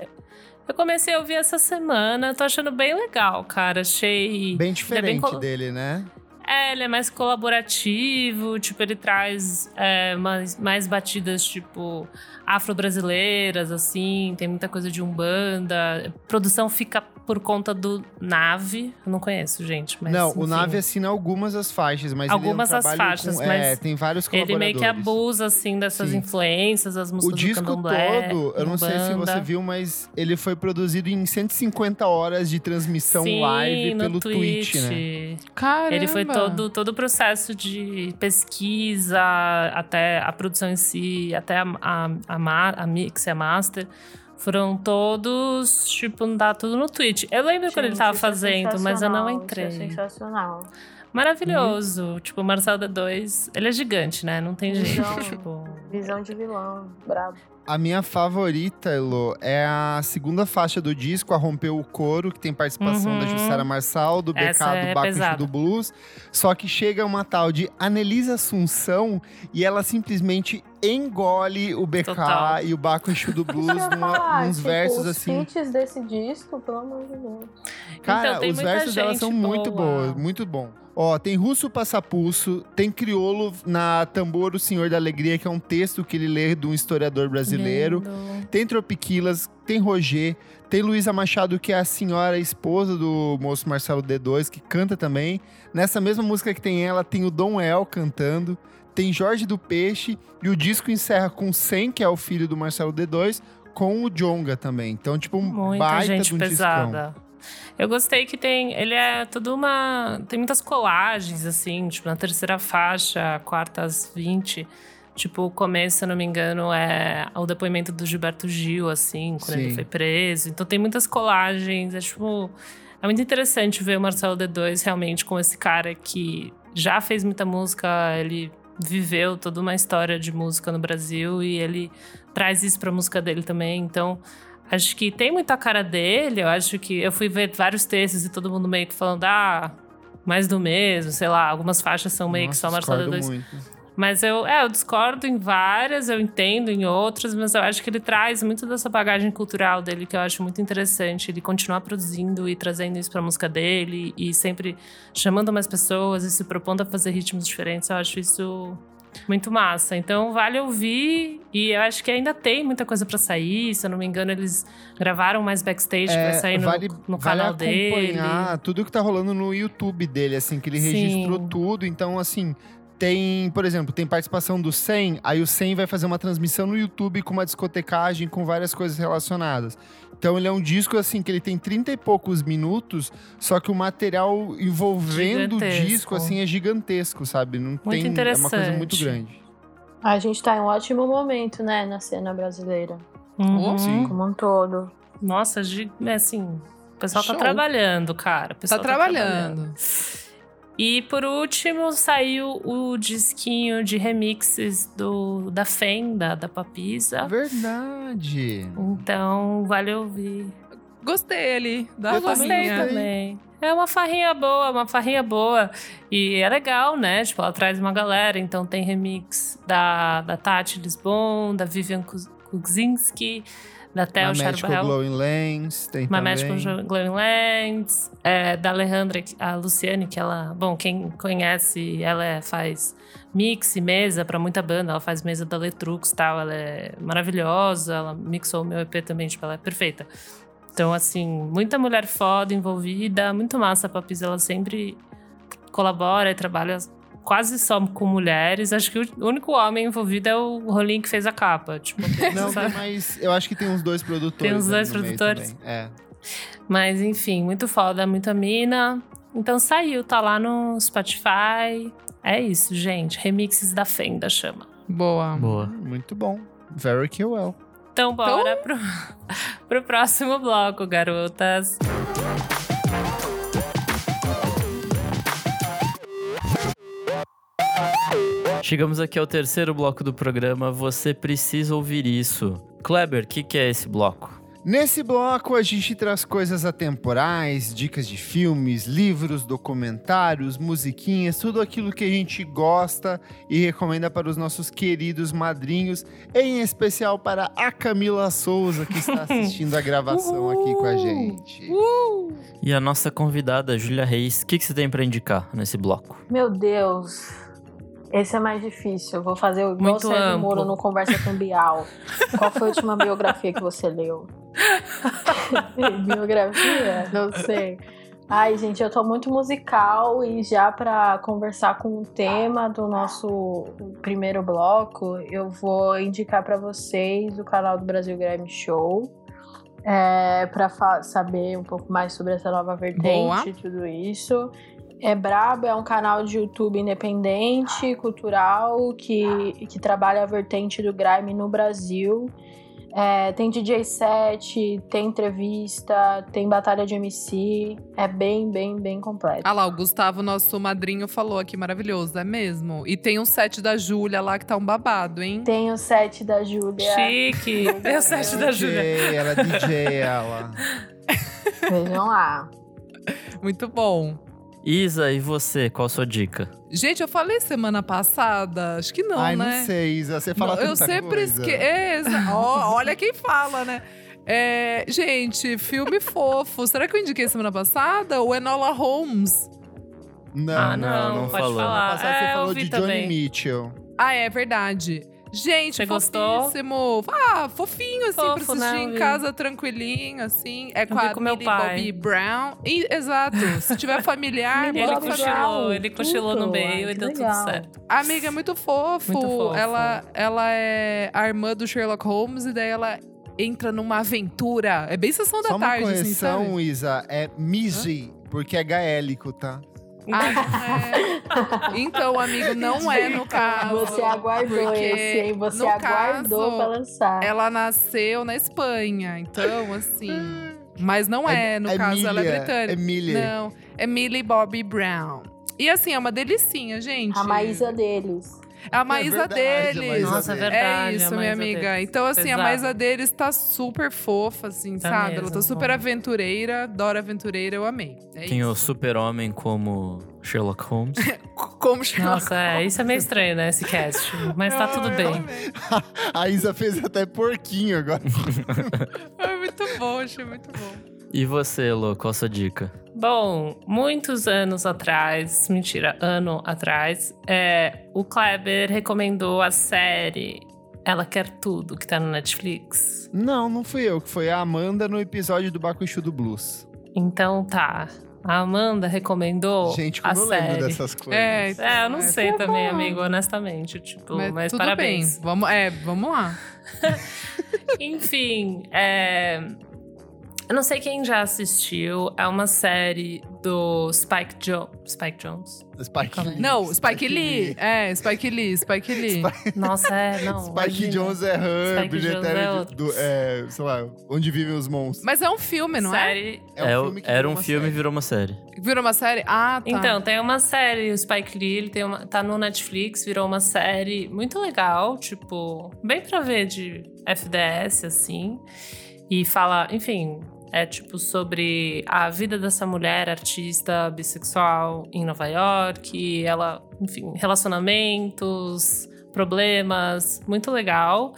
Eu comecei a ouvir essa semana, tô achando bem legal, cara. Achei. Bem Ele é diferente colo- dele, né? É, ele é mais colaborativo, tipo, ele traz é, mais, mais batidas, tipo, afro-brasileiras, assim, tem muita coisa de Umbanda. A produção fica por conta do Nave. Eu não conheço, gente, mas. não, o enfim. Nave assina algumas das faixas, mas Algumas ele é um das trabalho faixas, com, mas é, tem vários Ele colaboradores. meio que abusa, assim, dessas Sim. influências, as O músicas do disco candomblé. todo, eu não sei se Umbanda. você viu, mas ele foi produzido em 150 horas de transmissão Sim, live no pelo Twitch, né? Caramba. Ele foi todo, todo o processo de pesquisa, até a produção em si, até a, a, a, ma- a mix e a master. Foram todos, tipo, dá tudo no Twitch. Eu lembro quando ele Gente, tava é fazendo, mas eu não sensacional, entrei. É sensacional. Maravilhoso. Tipo, o Marcel D2, ele é gigante, né? Não tem jeito. Então- tipo, Visão de vilão, brabo. A minha favorita, Elo, é a segunda faixa do disco, a Rompeu o Coro, que tem participação Uhum. da Jussara Marçal, do BK, é do Baco do Blues. Só que chega uma tal de Anelisa Assunção e ela simplesmente engole o BK Total. e o Baco Exu do Blues numa, falar, nos tipo, versos os assim. hits desse disco, pelo amor de Deus. Cara, Então, os versos dela são muito boa. boas, muito bom. Ó, tem Russo Passapulso, tem Criolo na Tambor, o Senhor da Alegria, que é um texto que ele lê de um historiador brasileiro. Lindo. Tem Tropiquilas, tem Roger, tem Luísa Machado, que é a senhora esposa do moço Marcelo D2, que canta também. Nessa mesma música que tem ela, tem o Dom El cantando. Tem Jorge do Peixe. E o disco encerra com 100, que é o filho do Marcelo D2, com o Jonga também. Então, tipo, um Muita baita gente de um discão. pesada. Eu gostei que tem. Ele é tudo uma. Tem muitas colagens, assim, tipo, na terceira faixa, quarta às 20. Tipo, o começo, se eu não me engano, é o depoimento do Gilberto Gil, assim, quando Sim. ele foi preso. Então tem muitas colagens. É tipo. É muito interessante ver o Marcelo D2 realmente com esse cara que já fez muita música, ele viveu toda uma história de música no Brasil e ele traz isso pra música dele também. Então, acho que tem muita cara dele. Eu acho que eu fui ver vários textos e todo mundo meio que falando, ah, mais do mesmo, sei lá, algumas faixas são meio que só Nossa, Marcelo discordo D2. muito. Mas eu, é, eu discordo em várias, eu entendo em outras, mas eu acho que ele traz muito dessa bagagem cultural dele que eu acho muito interessante. Ele continuar produzindo e trazendo isso pra música dele e sempre chamando mais pessoas e se propondo a fazer ritmos diferentes. Eu acho isso muito massa. Então vale ouvir e eu acho que ainda tem muita coisa pra sair. Se eu não me engano, eles gravaram mais backstage que vai sair no, É, vale, no vale canal dele. acompanhar tudo que tá rolando no YouTube dele, assim, que ele Sim. registrou tudo. Então, assim, tem, por exemplo, tem participação do 100, aí o 100 vai fazer uma transmissão no YouTube com uma discotecagem, com várias coisas relacionadas. Então ele é um disco, assim, que ele tem 30 e poucos minutos, só que o material envolvendo o Gigantesco. disco, assim, é gigantesco, sabe? Não tem, É uma coisa muito grande. A gente tá em um ótimo momento, né, na cena brasileira. Uhum. Sim. Como um todo. Nossa, é assim, o pessoal Show. tá trabalhando, cara. O Tá pessoal trabalhando. E por último, saiu o disquinho de remixes do, da Fenda, da Papisa. Verdade. Então, vale ouvir. Gostei ali da Eu Gostei também. É uma farrinha boa, uma farrinha boa. E é legal, né? Tipo, ela traz uma galera. Então tem remix da, da Tati Lisbon, da Vivian Kuz- Kuczynski, da Magical Charbel. Glowing Lens, tem Uma também. Magical Glowing Lands, é, da Alejandra, a Luciane, que ela, bom, quem conhece, ela é- faz mix e mesa pra muita banda, ela faz mesa da Letrux e tal, ela é maravilhosa, ela mixou o meu EP também, tipo, ela é perfeita. Então, assim, muita mulher foda envolvida, muito massa a Papis, ela sempre colabora e trabalha quase só com mulheres. Acho que o único homem envolvido é o Rolim que fez a capa, tipo, Não, sabe? mais. Eu acho que tem uns dois produtores. Tem uns dois produtores? É. Mas enfim, muito foda, muita mina. Então saiu, tá lá no Spotify. É isso, gente. Remixes da Fenda chama. Boa. Boa. Muito bom. Very que well. Então bora Pro, pro próximo bloco, garotas. Chegamos aqui ao terceiro bloco do programa. Você precisa ouvir isso. Kleber, o que, que é esse bloco? Nesse bloco, a gente traz coisas atemporais, dicas de filmes, livros, documentários, musiquinhas, tudo aquilo que a gente gosta e recomenda para os nossos queridos madrinhos, em especial para a Camila Souza, que está assistindo a gravação aqui com a gente. E a nossa convidada, Júlia Reis, o que, que você tem pra indicar nesse bloco? Meu Deus. Esse é mais difícil. Eu vou fazer igual o Muito Sérgio. Moro no Conversa com Bial. Qual foi a última biografia que você leu? biografia? Não sei. Ai, gente, eu tô muito musical e já pra conversar com o tema do nosso primeiro bloco, eu vou indicar pra vocês o canal do Brasil Grammy Show. É, para saber um pouco mais sobre essa nova vertente e tudo isso. É Brabo é um canal de YouTube independente, cultural, que, que trabalha a vertente do grime no Brasil. É, tem DJ set, tem entrevista, tem batalha de MC. É bem, bem, bem completo. Ah lá, o Gustavo, nosso madrinho, falou aqui, maravilhoso, é mesmo? E tem um set da Júlia lá que tá um babado, hein? Tem o set da Júlia. Chique. Tem o set da Júlia. DJ, ela é DJ, ela. Vejam lá. Muito bom. Isa, e você? Qual a sua dica? Gente, eu falei semana passada, acho que não, Ai, né? não sei, Isa. Você fala Não, eu sempre esqueço. É, exa- Ó, olha quem fala, né? É, gente, filme fofo. Será que eu indiquei semana passada? O Enola Holmes. Não, Ah, não, não, não pode falou. falar. Passado você é, eu falou de Johnny também. Mitchell. Ah, é verdade. Gente, Você gostou? fofíssimo. Ah, fofinho, assim, pra Fofo, assistir né? em casa, tranquilinho, assim. É Eu com a com meu Millie pai. Bobby Brown. E- exato. Se tiver familiar, Ele bota cochilou, ele cochilou no tudo. meio Ai, e deu tudo legal. certo. A amiga é muito fofo. Muito fofo. Ela, ela é a irmã do Sherlock Holmes e daí ela entra numa aventura. É bem sessão da Só uma tarde, assim, sabe? correção, Isa. É Mizzy, porque é gaélico, tá? Ah, não é. Então, amigo, não é no caso. Você aguardou esse, hein? Você aguardou caso, pra lançar. Ela nasceu na Espanha, então, assim. Mas não é, no É caso, ela é Emília, britânica. Emília. Não, é Millie Bobby Brown. E assim, é uma delicinha, gente. A Maísa deles. A Maísa verdade, a deles. Maísa Nossa, é deles. verdade. É isso, a minha amiga. deles. Então, assim, a Pesado. Maísa deles tá super fofa, assim, Tá sabe? Ela mesmo, tá super bom. aventureira, Dora Aventureira, eu amei. É Tem o isso. super-homem como Sherlock Holmes. Como chama? Nossa, é, isso é meio estranho, né, esse cast. Mas tá tudo bem. A Isa fez até porquinho agora. É muito bom, achei muito bom. E você, Lô, qual a sua dica? Bom, muitos anos atrás, mentira, ano atrás, é, o Kleber recomendou a série Ela Quer Tudo, que tá no Netflix. Não, não fui eu, que foi a Amanda no episódio do Bakushu do Blues. Então tá. A Amanda recomendou Gente, a como eu lembro série. dessas coisas. É, É, eu não É, sei tá também, bom. amigo, honestamente. Tipo, mas, Mas, tudo parabéns. bem. Vamos, é, vamos lá. Enfim, é... eu não sei quem já assistiu. É uma série do Spike, jo Spike Jones. Spike. Lee. Não, Spike Lee. É, Spike Lee, Spike Lee. Nossa, é, não. Spike imagina. Jones é Jones Eterno é do, é, sei lá, Onde Vivem os Monstros. Mas é um filme, não é? série... É o- filme que era virou um uma filme e série. virou uma série. Virou uma série? Ah, tá. Então, tem uma série, o Spike Lee, ele tem uma, tá no Netflix, virou uma série muito legal, tipo, bem pra ver de FDS, assim. E fala, enfim, é tipo sobre a vida dessa mulher artista bissexual em Nova York, ela, enfim, relacionamentos, problemas, muito legal.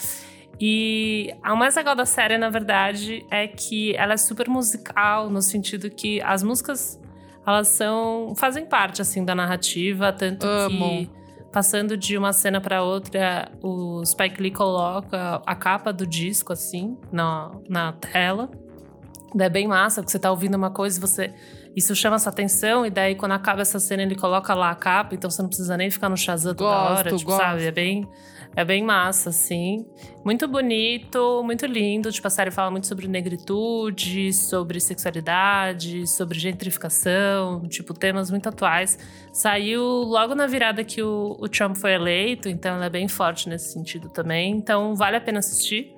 E o mais legal da série, na verdade, é que ela é super musical, no sentido que as músicas elas são fazem parte assim da narrativa, tanto Amo. que passando de uma cena para outra, o Spike Lee coloca a capa do disco assim na, na tela. É bem massa, porque você tá ouvindo uma coisa e você isso chama sua atenção e daí quando acaba essa cena ele coloca lá a capa, então você não precisa nem ficar no Shazam toda Gosto, hora, tipo, gosto. sabe? É bem é bem massa, assim. Muito bonito, muito lindo. Tipo, a série fala muito sobre negritude, sobre sexualidade, sobre gentrificação, tipo, temas muito atuais. Saiu logo na virada que o, o Trump foi eleito, então ela é bem forte nesse sentido também. Então, vale a pena assistir.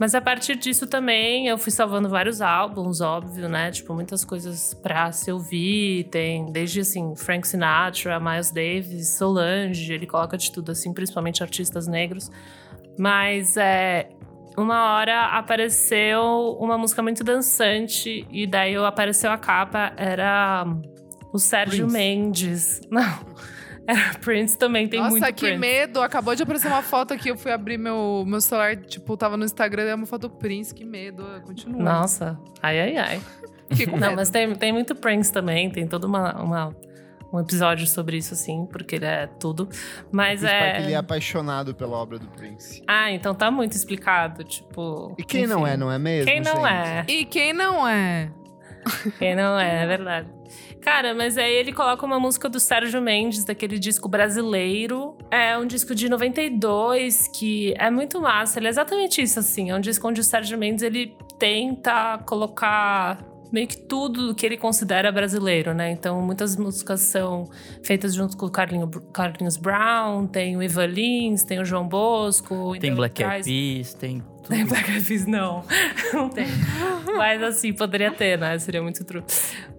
Mas a partir disso também eu fui salvando vários álbuns, óbvio, né? Tipo, muitas coisas pra se ouvir. Tem desde assim, Frank Sinatra, Miles Davis, Solange, ele coloca de tudo, assim, principalmente artistas negros. Mas é. Uma hora apareceu uma música muito dançante, e daí apareceu a capa, era o Sérgio Prince. Mendes. Não. Era Prince também, tem Nossa, muito que Prince. medo. Acabou de aparecer uma foto aqui. Eu fui abrir meu, meu celular, tipo, tava no Instagram, é uma foto do Prince. Que medo. Continua. Nossa, ai, ai, ai. Não, medo. mas tem, tem muito Prince também, tem todo uma, uma- um episódio sobre isso, assim, porque ele é tudo. Mas Spike Lee é é. apaixonado pela obra do Prince. Ah, então tá muito explicado, tipo. E quem não enfim. é, não é mesmo? Quem não gente? é? E quem não é? Quem não é, é verdade. Cara, mas aí ele coloca uma música do Sérgio Mendes, daquele disco brasileiro. É um disco de 92 que é muito massa. Ele é exatamente isso, assim. É um disco onde o Sérgio Mendes ele tenta colocar meio que tudo que ele considera brasileiro, né? Então, muitas músicas são feitas junto com o Carlinho, Carlinhos Brown, tem o Ivan Lins, tem o João Bosco. Tem então Black Eyed Peas, tem tudo. tem Black Eyed Peas, não. Não tem. Mas assim, poderia ter, né? Seria muito true.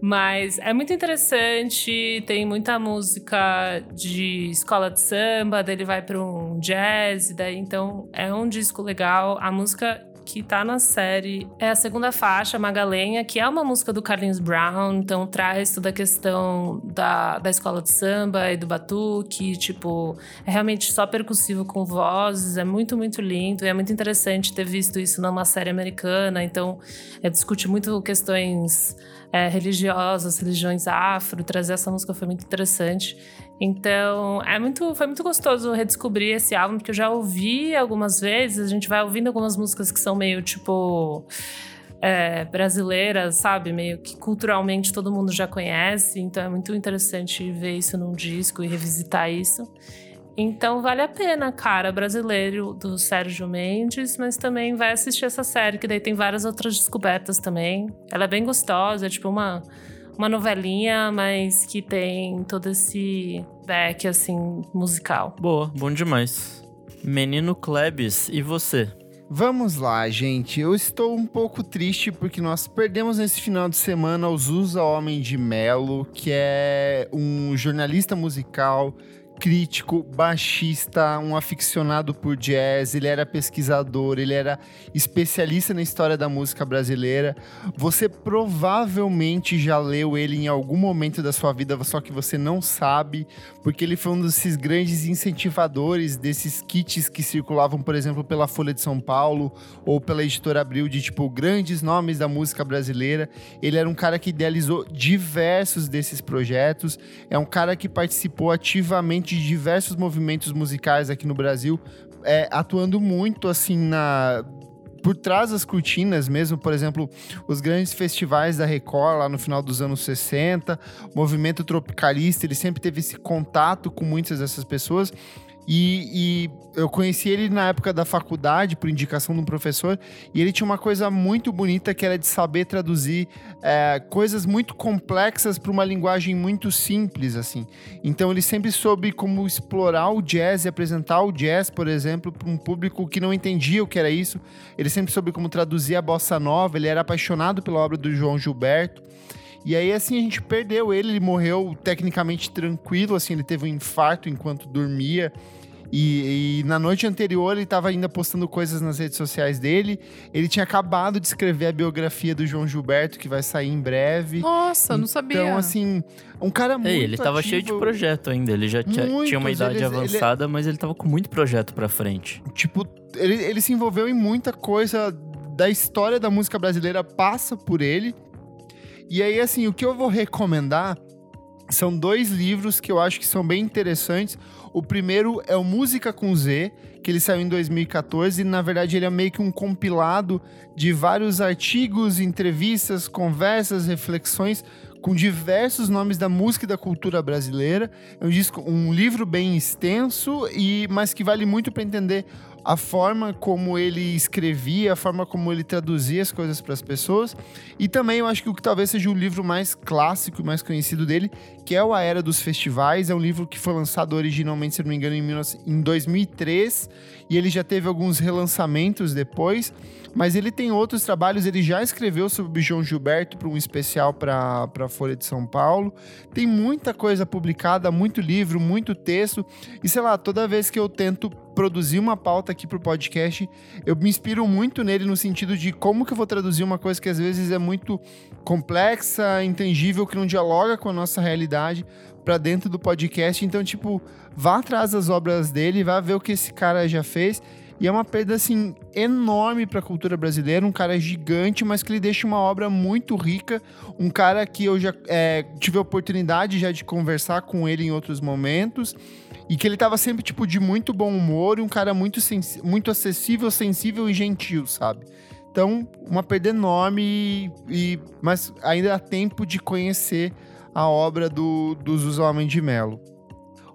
Mas é muito interessante, tem muita música de escola de samba, daí ele vai para um jazz, daí então é um disco legal. A música que tá na série é a segunda faixa, Magalenha, que é uma música do Carlinhos Brown, então traz toda a questão da, da escola de samba e do batuque, tipo, é realmente só percussivo com vozes, é muito, muito lindo, e é muito interessante ter visto isso numa série americana, então é, discute muito questões é, religiosas, religiões afro, trazer essa música foi muito interessante. Então, é muito, foi muito gostoso redescobrir esse álbum, porque eu já ouvi algumas vezes, a gente vai ouvindo algumas músicas que são meio tipo. é, brasileiras, sabe? Meio que culturalmente todo mundo já conhece, então é muito interessante ver isso num disco e revisitar isso. Então vale a pena, cara, brasileiro do Sérgio Mendes, mas também vai assistir essa série, que daí tem várias outras descobertas também. Ela é bem gostosa, é tipo uma, uma novelinha, mas que tem todo esse back, assim, musical. Boa, bom demais. Menino Klebs, e você? Vamos lá, gente. Eu estou um pouco triste porque nós perdemos nesse final de semana o Zusa Homem de Melo, que é um jornalista musical, crítico, baixista, um aficionado por jazz. Ele era pesquisador, ele era especialista na história da música brasileira. Você provavelmente já leu ele em algum momento da sua vida, só que você não sabe, porque ele foi um desses grandes incentivadores desses kits que circulavam, por exemplo, pela Folha de São Paulo ou pela editora Abril, de tipo grandes nomes da música brasileira. Ele era um cara que idealizou diversos desses projetos, é um cara que participou ativamente de diversos movimentos musicais aqui no Brasil, é, atuando muito assim na por trás das cortinas mesmo, por exemplo, os grandes festivais da Record lá no final dos anos 60, o movimento tropicalista, ele sempre teve esse contato com muitas dessas pessoas. E, e eu conheci ele na época da faculdade, por indicação de um professor, e ele tinha uma coisa muito bonita que era de saber traduzir é, coisas muito complexas para uma linguagem muito simples, assim. Então ele sempre soube como explorar o jazz e apresentar o jazz, por exemplo, para um público que não entendia o que era isso. Ele sempre soube como traduzir a bossa nova, ele era apaixonado pela obra do João Gilberto. E aí, assim, a gente perdeu ele, ele morreu tecnicamente tranquilo, assim, ele teve um infarto enquanto dormia. E, e na noite anterior ele estava ainda postando coisas nas redes sociais dele. Ele tinha acabado de escrever a biografia do João Gilberto, que vai sair em breve. Nossa, não sabia. Então, assim, um cara muito. Ei, ele tava cheio de projeto ainda. Ele já tinha, tinha uma Muitos, idade ele- ele- avançada, mas ele tava com muito projeto pra frente. Tipo, ele, ele se envolveu em muita coisa da história da música brasileira, passa por ele. E aí, assim, o que eu vou recomendar são dois livros que eu acho que são bem interessantes. O primeiro é o Música com Z, que ele saiu em 2014, e na verdade ele é meio que um compilado de vários artigos, entrevistas, conversas, reflexões com diversos nomes da música e da cultura brasileira. É um, disco, um livro bem extenso, e mas que vale muito para entender a forma como ele escrevia, a forma como ele traduzia as coisas para as pessoas. E também eu acho que o que talvez seja o livro mais clássico e mais conhecido dele, que é o A Era dos Festivais. É um livro que foi lançado originalmente, se não me engano, em 19 em 2003 e ele já teve alguns relançamentos depois. Mas ele tem outros trabalhos, ele já escreveu sobre o João Gilberto para um especial para a Folha de São Paulo. Tem muita coisa publicada, muito livro, muito texto. E sei lá, toda vez que eu tento produzir uma pauta aqui pro podcast, eu me inspiro muito nele no sentido de como que eu vou traduzir uma coisa que às vezes é muito complexa, intangível, que não dialoga com a nossa realidade para dentro do podcast. Então, tipo, vá atrás das obras dele, vá ver o que esse cara já fez. E é uma perda, assim, enorme para a cultura brasileira. Um cara gigante, mas que ele deixa uma obra muito rica. Um cara que eu já é, tive a oportunidade já de conversar com ele em outros momentos. E que ele tava sempre, tipo, de muito bom humor. E um cara muito, muito acessível, sensível e gentil, sabe? Então, uma perda enorme. E, e- mas ainda há tempo de conhecer a obra do, do Zusa Homem de Melo.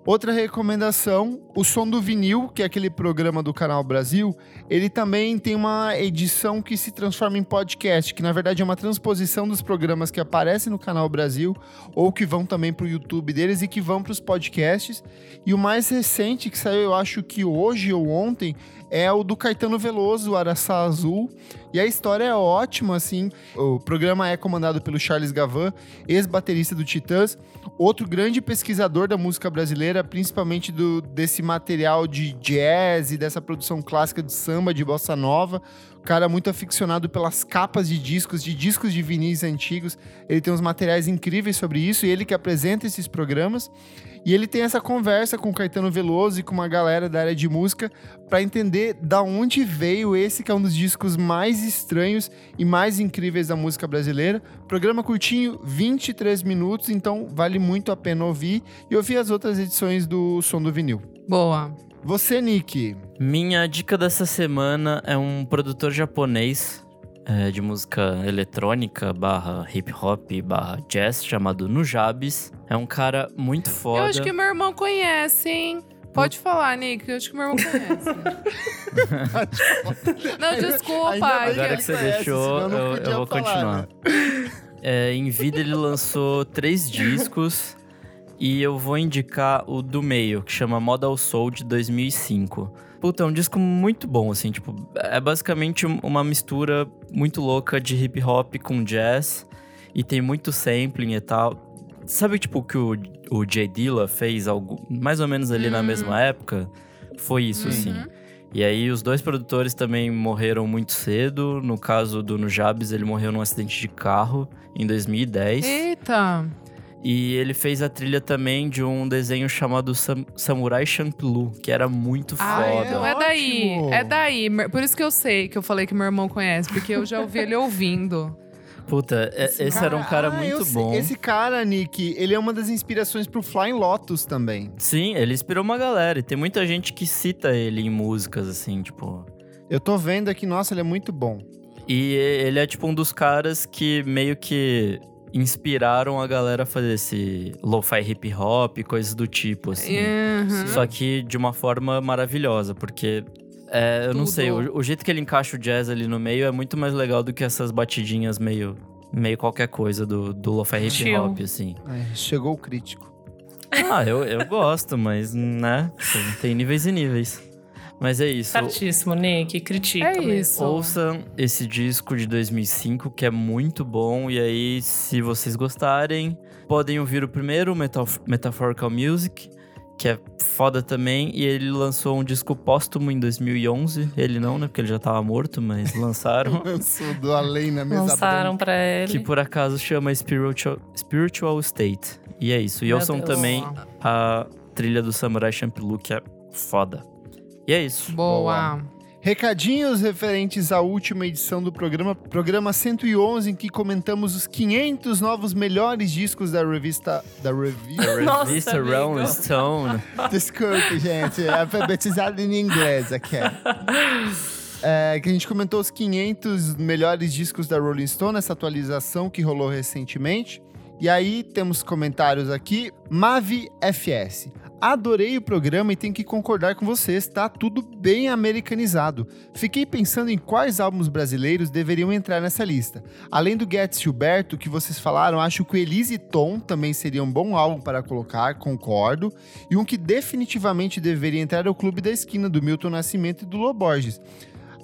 Outra recomendação, o Som do Vinil, que é aquele programa do Canal Brasil, ele também tem uma edição que se transforma em podcast, que na verdade é uma transposição dos programas que aparecem no Canal Brasil ou que vão também para o YouTube deles e que vão para os podcasts. E o mais recente que saiu, eu acho que hoje ou ontem, é o do Caetano Veloso, Araçá Azul. E a história é ótima, assim. O programa é comandado pelo Charles Gavan, ex-baterista do Titãs, outro grande pesquisador da música brasileira, principalmente do, desse material de jazz e dessa produção clássica de samba, de bossa nova. O cara muito aficionado pelas capas de discos, de discos de vinis antigos. Ele tem uns materiais incríveis sobre isso e ele que apresenta esses programas. E ele tem essa conversa com o Caetano Veloso e com uma galera da área de música para entender da onde veio esse que é um dos discos mais estranhos e mais incríveis da música brasileira. Programa curtinho, 23 minutos, então vale muito a pena ouvir e ouvir as outras edições do Som do Vinil. Boa. Você, Nick. Minha dica dessa semana é um produtor japonês é, de música eletrônica barra hip hop barra jazz chamado Nujabes. É um cara muito foda. Eu acho que meu irmão conhece, hein? Pode falar, Nick. Eu acho que meu irmão conhece. não, desculpa. Ainda Agora que você conhece, deixou, eu, eu vou falar, continuar. né? É, em vida ele lançou três discos e eu vou indicar o do meio, que chama Model Soul de 2005. Puta, é um disco muito bom, assim, tipo, é basicamente um- uma mistura muito louca de hip hop com jazz e tem muito sampling e tal. Sabe, tipo, o que o, o Jay Dilla fez algo, mais ou menos ali na mesma época? Foi isso, assim. E aí os dois produtores também morreram muito cedo. No caso do Nujabes, ele morreu num acidente de carro em 2010. Eita. E ele fez a trilha também de um desenho chamado Sam- Samurai Champloo, que era muito Ah, foda. então é daí. É daí. Por isso que eu sei que eu falei que meu irmão conhece, porque eu já ouvi ele ouvindo. Puta, é- esse, era um cara Ah, muito bom. Esse cara, Nick, ele é uma das inspirações pro Flying Lotus também. Sim, ele inspirou uma galera. E tem muita gente que cita ele em músicas, assim, tipo. Eu tô vendo aqui, nossa, ele é muito bom. E ele é tipo um dos caras que meio que inspiraram a galera a fazer esse lo-fi hip hop, coisas do tipo, assim. Uhum. Só que de uma forma maravilhosa, porque é, eu não Tudo. sei, o, o jeito que ele encaixa o jazz ali no meio é muito mais legal do que essas batidinhas meio, meio qualquer coisa do, do lo-fi hip Chill. hop, assim. É, chegou o crítico. Ah, eu, eu gosto, mas, né, tem níveis e níveis. Mas é isso. Certíssimo, Nick. Critica É isso. Ouçam esse disco de 2005, que é muito bom. E aí, se vocês gostarem, podem ouvir o primeiro, Metaf Metaphorical Music, que é foda também. E ele lançou um disco póstumo em 2011. Ele não, né? Porque ele já tava morto, mas lançaram. Lançou do além na mesa Lançaram pra ele. que por acaso chama Spiritual, Spiritual State. E é isso. E Meu ouçam Deus. também a trilha do Samurai Champloo, que é foda. E é isso. Boa. Recadinhos referentes à última edição do programa, programa 111, em que comentamos os 500 novos melhores discos da revista. Da revista. Nossa, Revista amigo. Rolling Stone. Desculpe, gente, é alfabetizado em inglês aqui. É, que a gente comentou os 500 melhores discos da Rolling Stone, essa atualização que rolou recentemente. E aí temos comentários aqui. Mavi FS. Adorei o programa e tenho que concordar com vocês, tá tudo bem americanizado. Fiquei pensando em quais álbuns brasileiros deveriam entrar nessa lista. Além do Getz Gilberto, que vocês falaram, acho que o Elise Tom também seria um bom álbum para colocar, concordo. E um que definitivamente deveria entrar é o Clube da Esquina, do Milton Nascimento e do Lô Borges.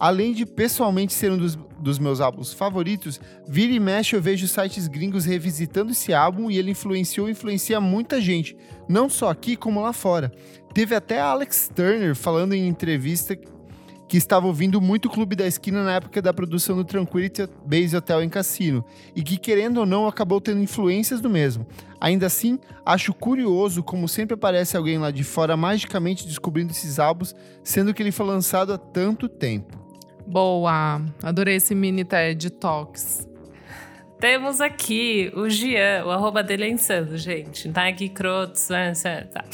Além de pessoalmente ser um dos, dos meus álbuns favoritos, vira e mexe eu vejo sites gringos revisitando esse álbum e ele influenciou e influencia muita gente, não só aqui como lá fora. Teve até Alex Turner falando em entrevista que estava ouvindo muito Clube da Esquina na época da produção do Tranquility Base Hotel em Cassino, e que, querendo ou não, acabou tendo influências do mesmo. Ainda assim, acho curioso como sempre aparece alguém lá de fora magicamente descobrindo esses álbuns, sendo que ele foi lançado há tanto tempo. Boa. Adorei esse mini TED Talks. Temos aqui o Gian, o arroba dele é insano, gente. Tá aqui, crotos, né, tá.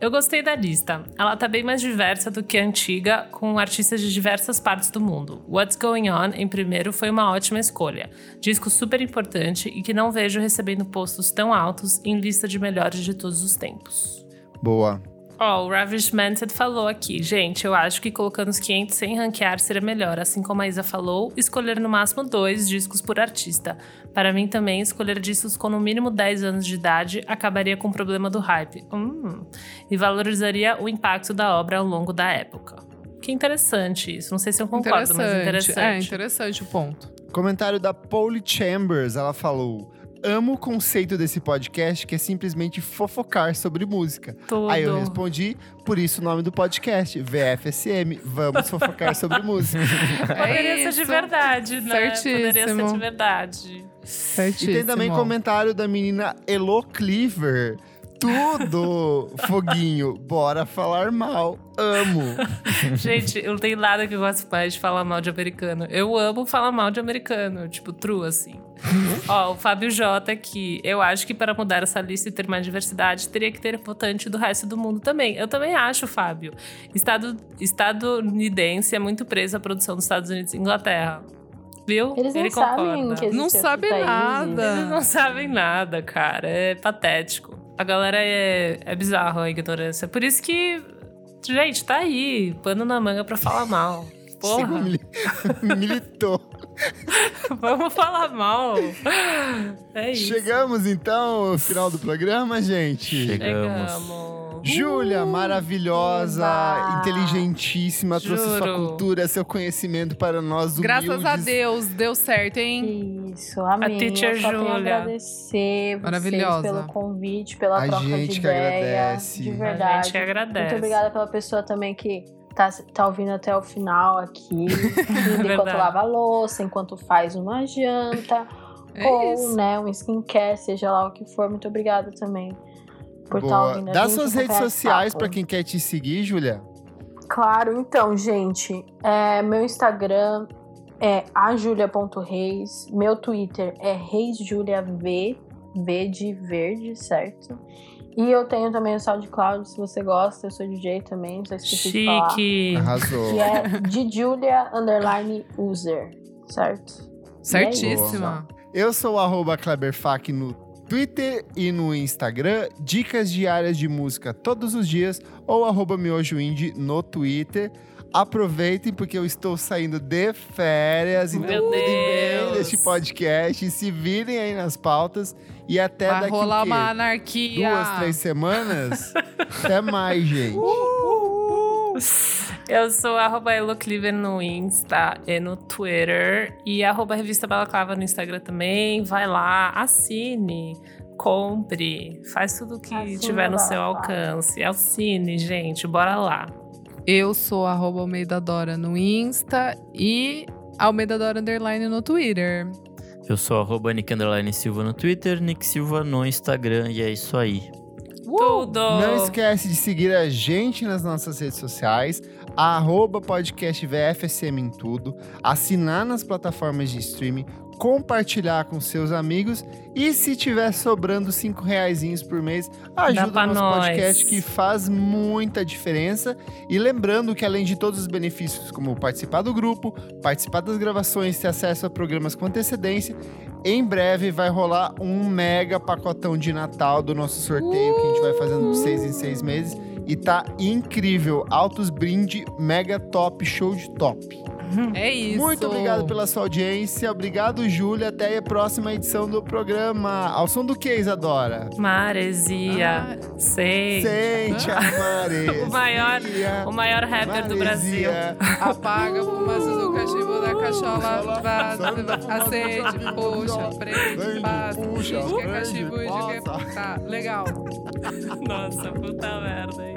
Eu gostei da lista. Ela tá bem mais diversa do que a antiga, com artistas de diversas partes do mundo. What's Going On, em primeiro, foi uma ótima escolha. Disco super importante e que não vejo recebendo postos tão altos em lista de melhores de todos os tempos. Boa. Ó, o Ravish Manted falou aqui. Gente, eu acho que colocando os 500 sem ranquear seria melhor. Assim como a Isa falou, escolher no máximo dois discos por artista. Para mim também, escolher discos com no mínimo 10 anos de idade acabaria com o problema do hype. Hum. E valorizaria o impacto da obra ao longo da época. Que interessante isso. Não sei se eu concordo, mas interessante. É, interessante o ponto. Comentário da Polly Chambers, ela falou: Amo o conceito desse podcast que é simplesmente fofocar sobre música. Tudo. Aí eu respondi, por isso o nome do podcast, VFSM, Vamos Fofocar sobre Música. Poderia ser de verdade, né? Poderia ser Certíssimo. de verdade. E Certíssimo. tem também comentário da menina Elo Cleaver. Tudo, foguinho, bora falar mal. Amo. Gente, eu não tenho nada que eu gosto mais de falar mal de americano. Eu amo falar mal de americano, tipo, true, assim. Ó, o Fábio J aqui. Eu acho que para mudar essa lista e ter mais diversidade, teria que ter votante do resto do mundo também. Eu também acho, Fábio. Estado estadunidense é muito preso à produção dos Estados Unidos e Inglaterra. Viu? Eles não Ele sabem concorda. que Não outros sabe países. nada. Eles não sabem nada, cara. É patético. A galera é, é bizarro a ignorância. Por isso que, gente, tá aí. Pano na manga pra falar mal. Porra, Mili- Militou. vamos falar mal. É isso. Chegamos então ao final do programa, gente. Chegamos. Chegamos. Júlia, maravilhosa, Eba. inteligentíssima, trouxe sua Juro. cultura, seu conhecimento para nós Graças a humildes. Deus, deu certo, hein? Isso, amém. A teacher Eu só tenho a Júlia. agradecer vocês Maravilhosa. pelo convite, pela A troca gente de que ideia. agradece. De A A verdade. gente agradece. Muito obrigada pela pessoa também que tá, tá ouvindo até o final aqui. enquanto Verdade. lava a louça, enquanto faz uma janta. É ou, isso. né, um skincare, seja lá o que for. Muito obrigada também por estar Boa. ouvindo a Dá gente, suas redes sociais para quem quer te seguir, Júlia. Claro, então, gente, é, meu Instagram é ajulia.reis, meu Twitter é reisjuliav, V de verde, certo? E eu tenho também o SoundCloud, se você gosta, eu sou DJ também, só esqueci de falar. Chique. Arrasou. Que é de Julia underline user, certo? Certíssima. Eu sou o arroba Kleberfac no Twitter e no Instagram. Dicas diárias de música todos os dias. Ou arroba miojoindie no Twitter. Aproveitem porque eu estou saindo de férias. Então Meu cuidem bem Deus. deste podcast. Se virem aí nas pautas. E até Vai daqui rolar uma anarquia. duas, três semanas. até mais, gente. Eu sou arroba Elocliver no Insta e no Twitter. E arroba Revista Balaclava no Instagram também. Vai lá, assine, compre, faz tudo que Assine tiver no seu alcance. Assine, gente, bora lá. Eu sou arroba Almeida Dora no Insta e Almeida Dora Underline no Twitter. Eu sou arroba Nick Underline Silva no Twitter, Nick Silva no Instagram, e é isso aí. Tudo! Não esquece de seguir a gente nas nossas redes sociais, arroba podcast VFSM em tudo, assinar nas plataformas de streaming, compartilhar com seus amigos e se tiver sobrando cinco reaisinhos por mês, ajuda o nosso nós. podcast que faz muita diferença. E lembrando que além de todos os benefícios, como participar do grupo, participar das gravações, ter acesso a programas com antecedência, em breve vai rolar um mega pacotão de Natal do nosso sorteio que a gente vai fazendo de seis em seis meses. E tá incrível. Altos brinde, mega top, show de top. É isso. Muito obrigado pela sua audiência. Obrigado, Júlia. Até a próxima edição do programa. Ao som do que, Isadora? Maresia. Sei. Sente a maresia. O maior- O maior rapper do Brasil. Maresia. Apaga a fumaça do cachimbo da cachola, vaza, acende, puxa, prende, passa, puxa, que é cachimbo e diz que é... Tá, legal. Nossa, puta merda, hein?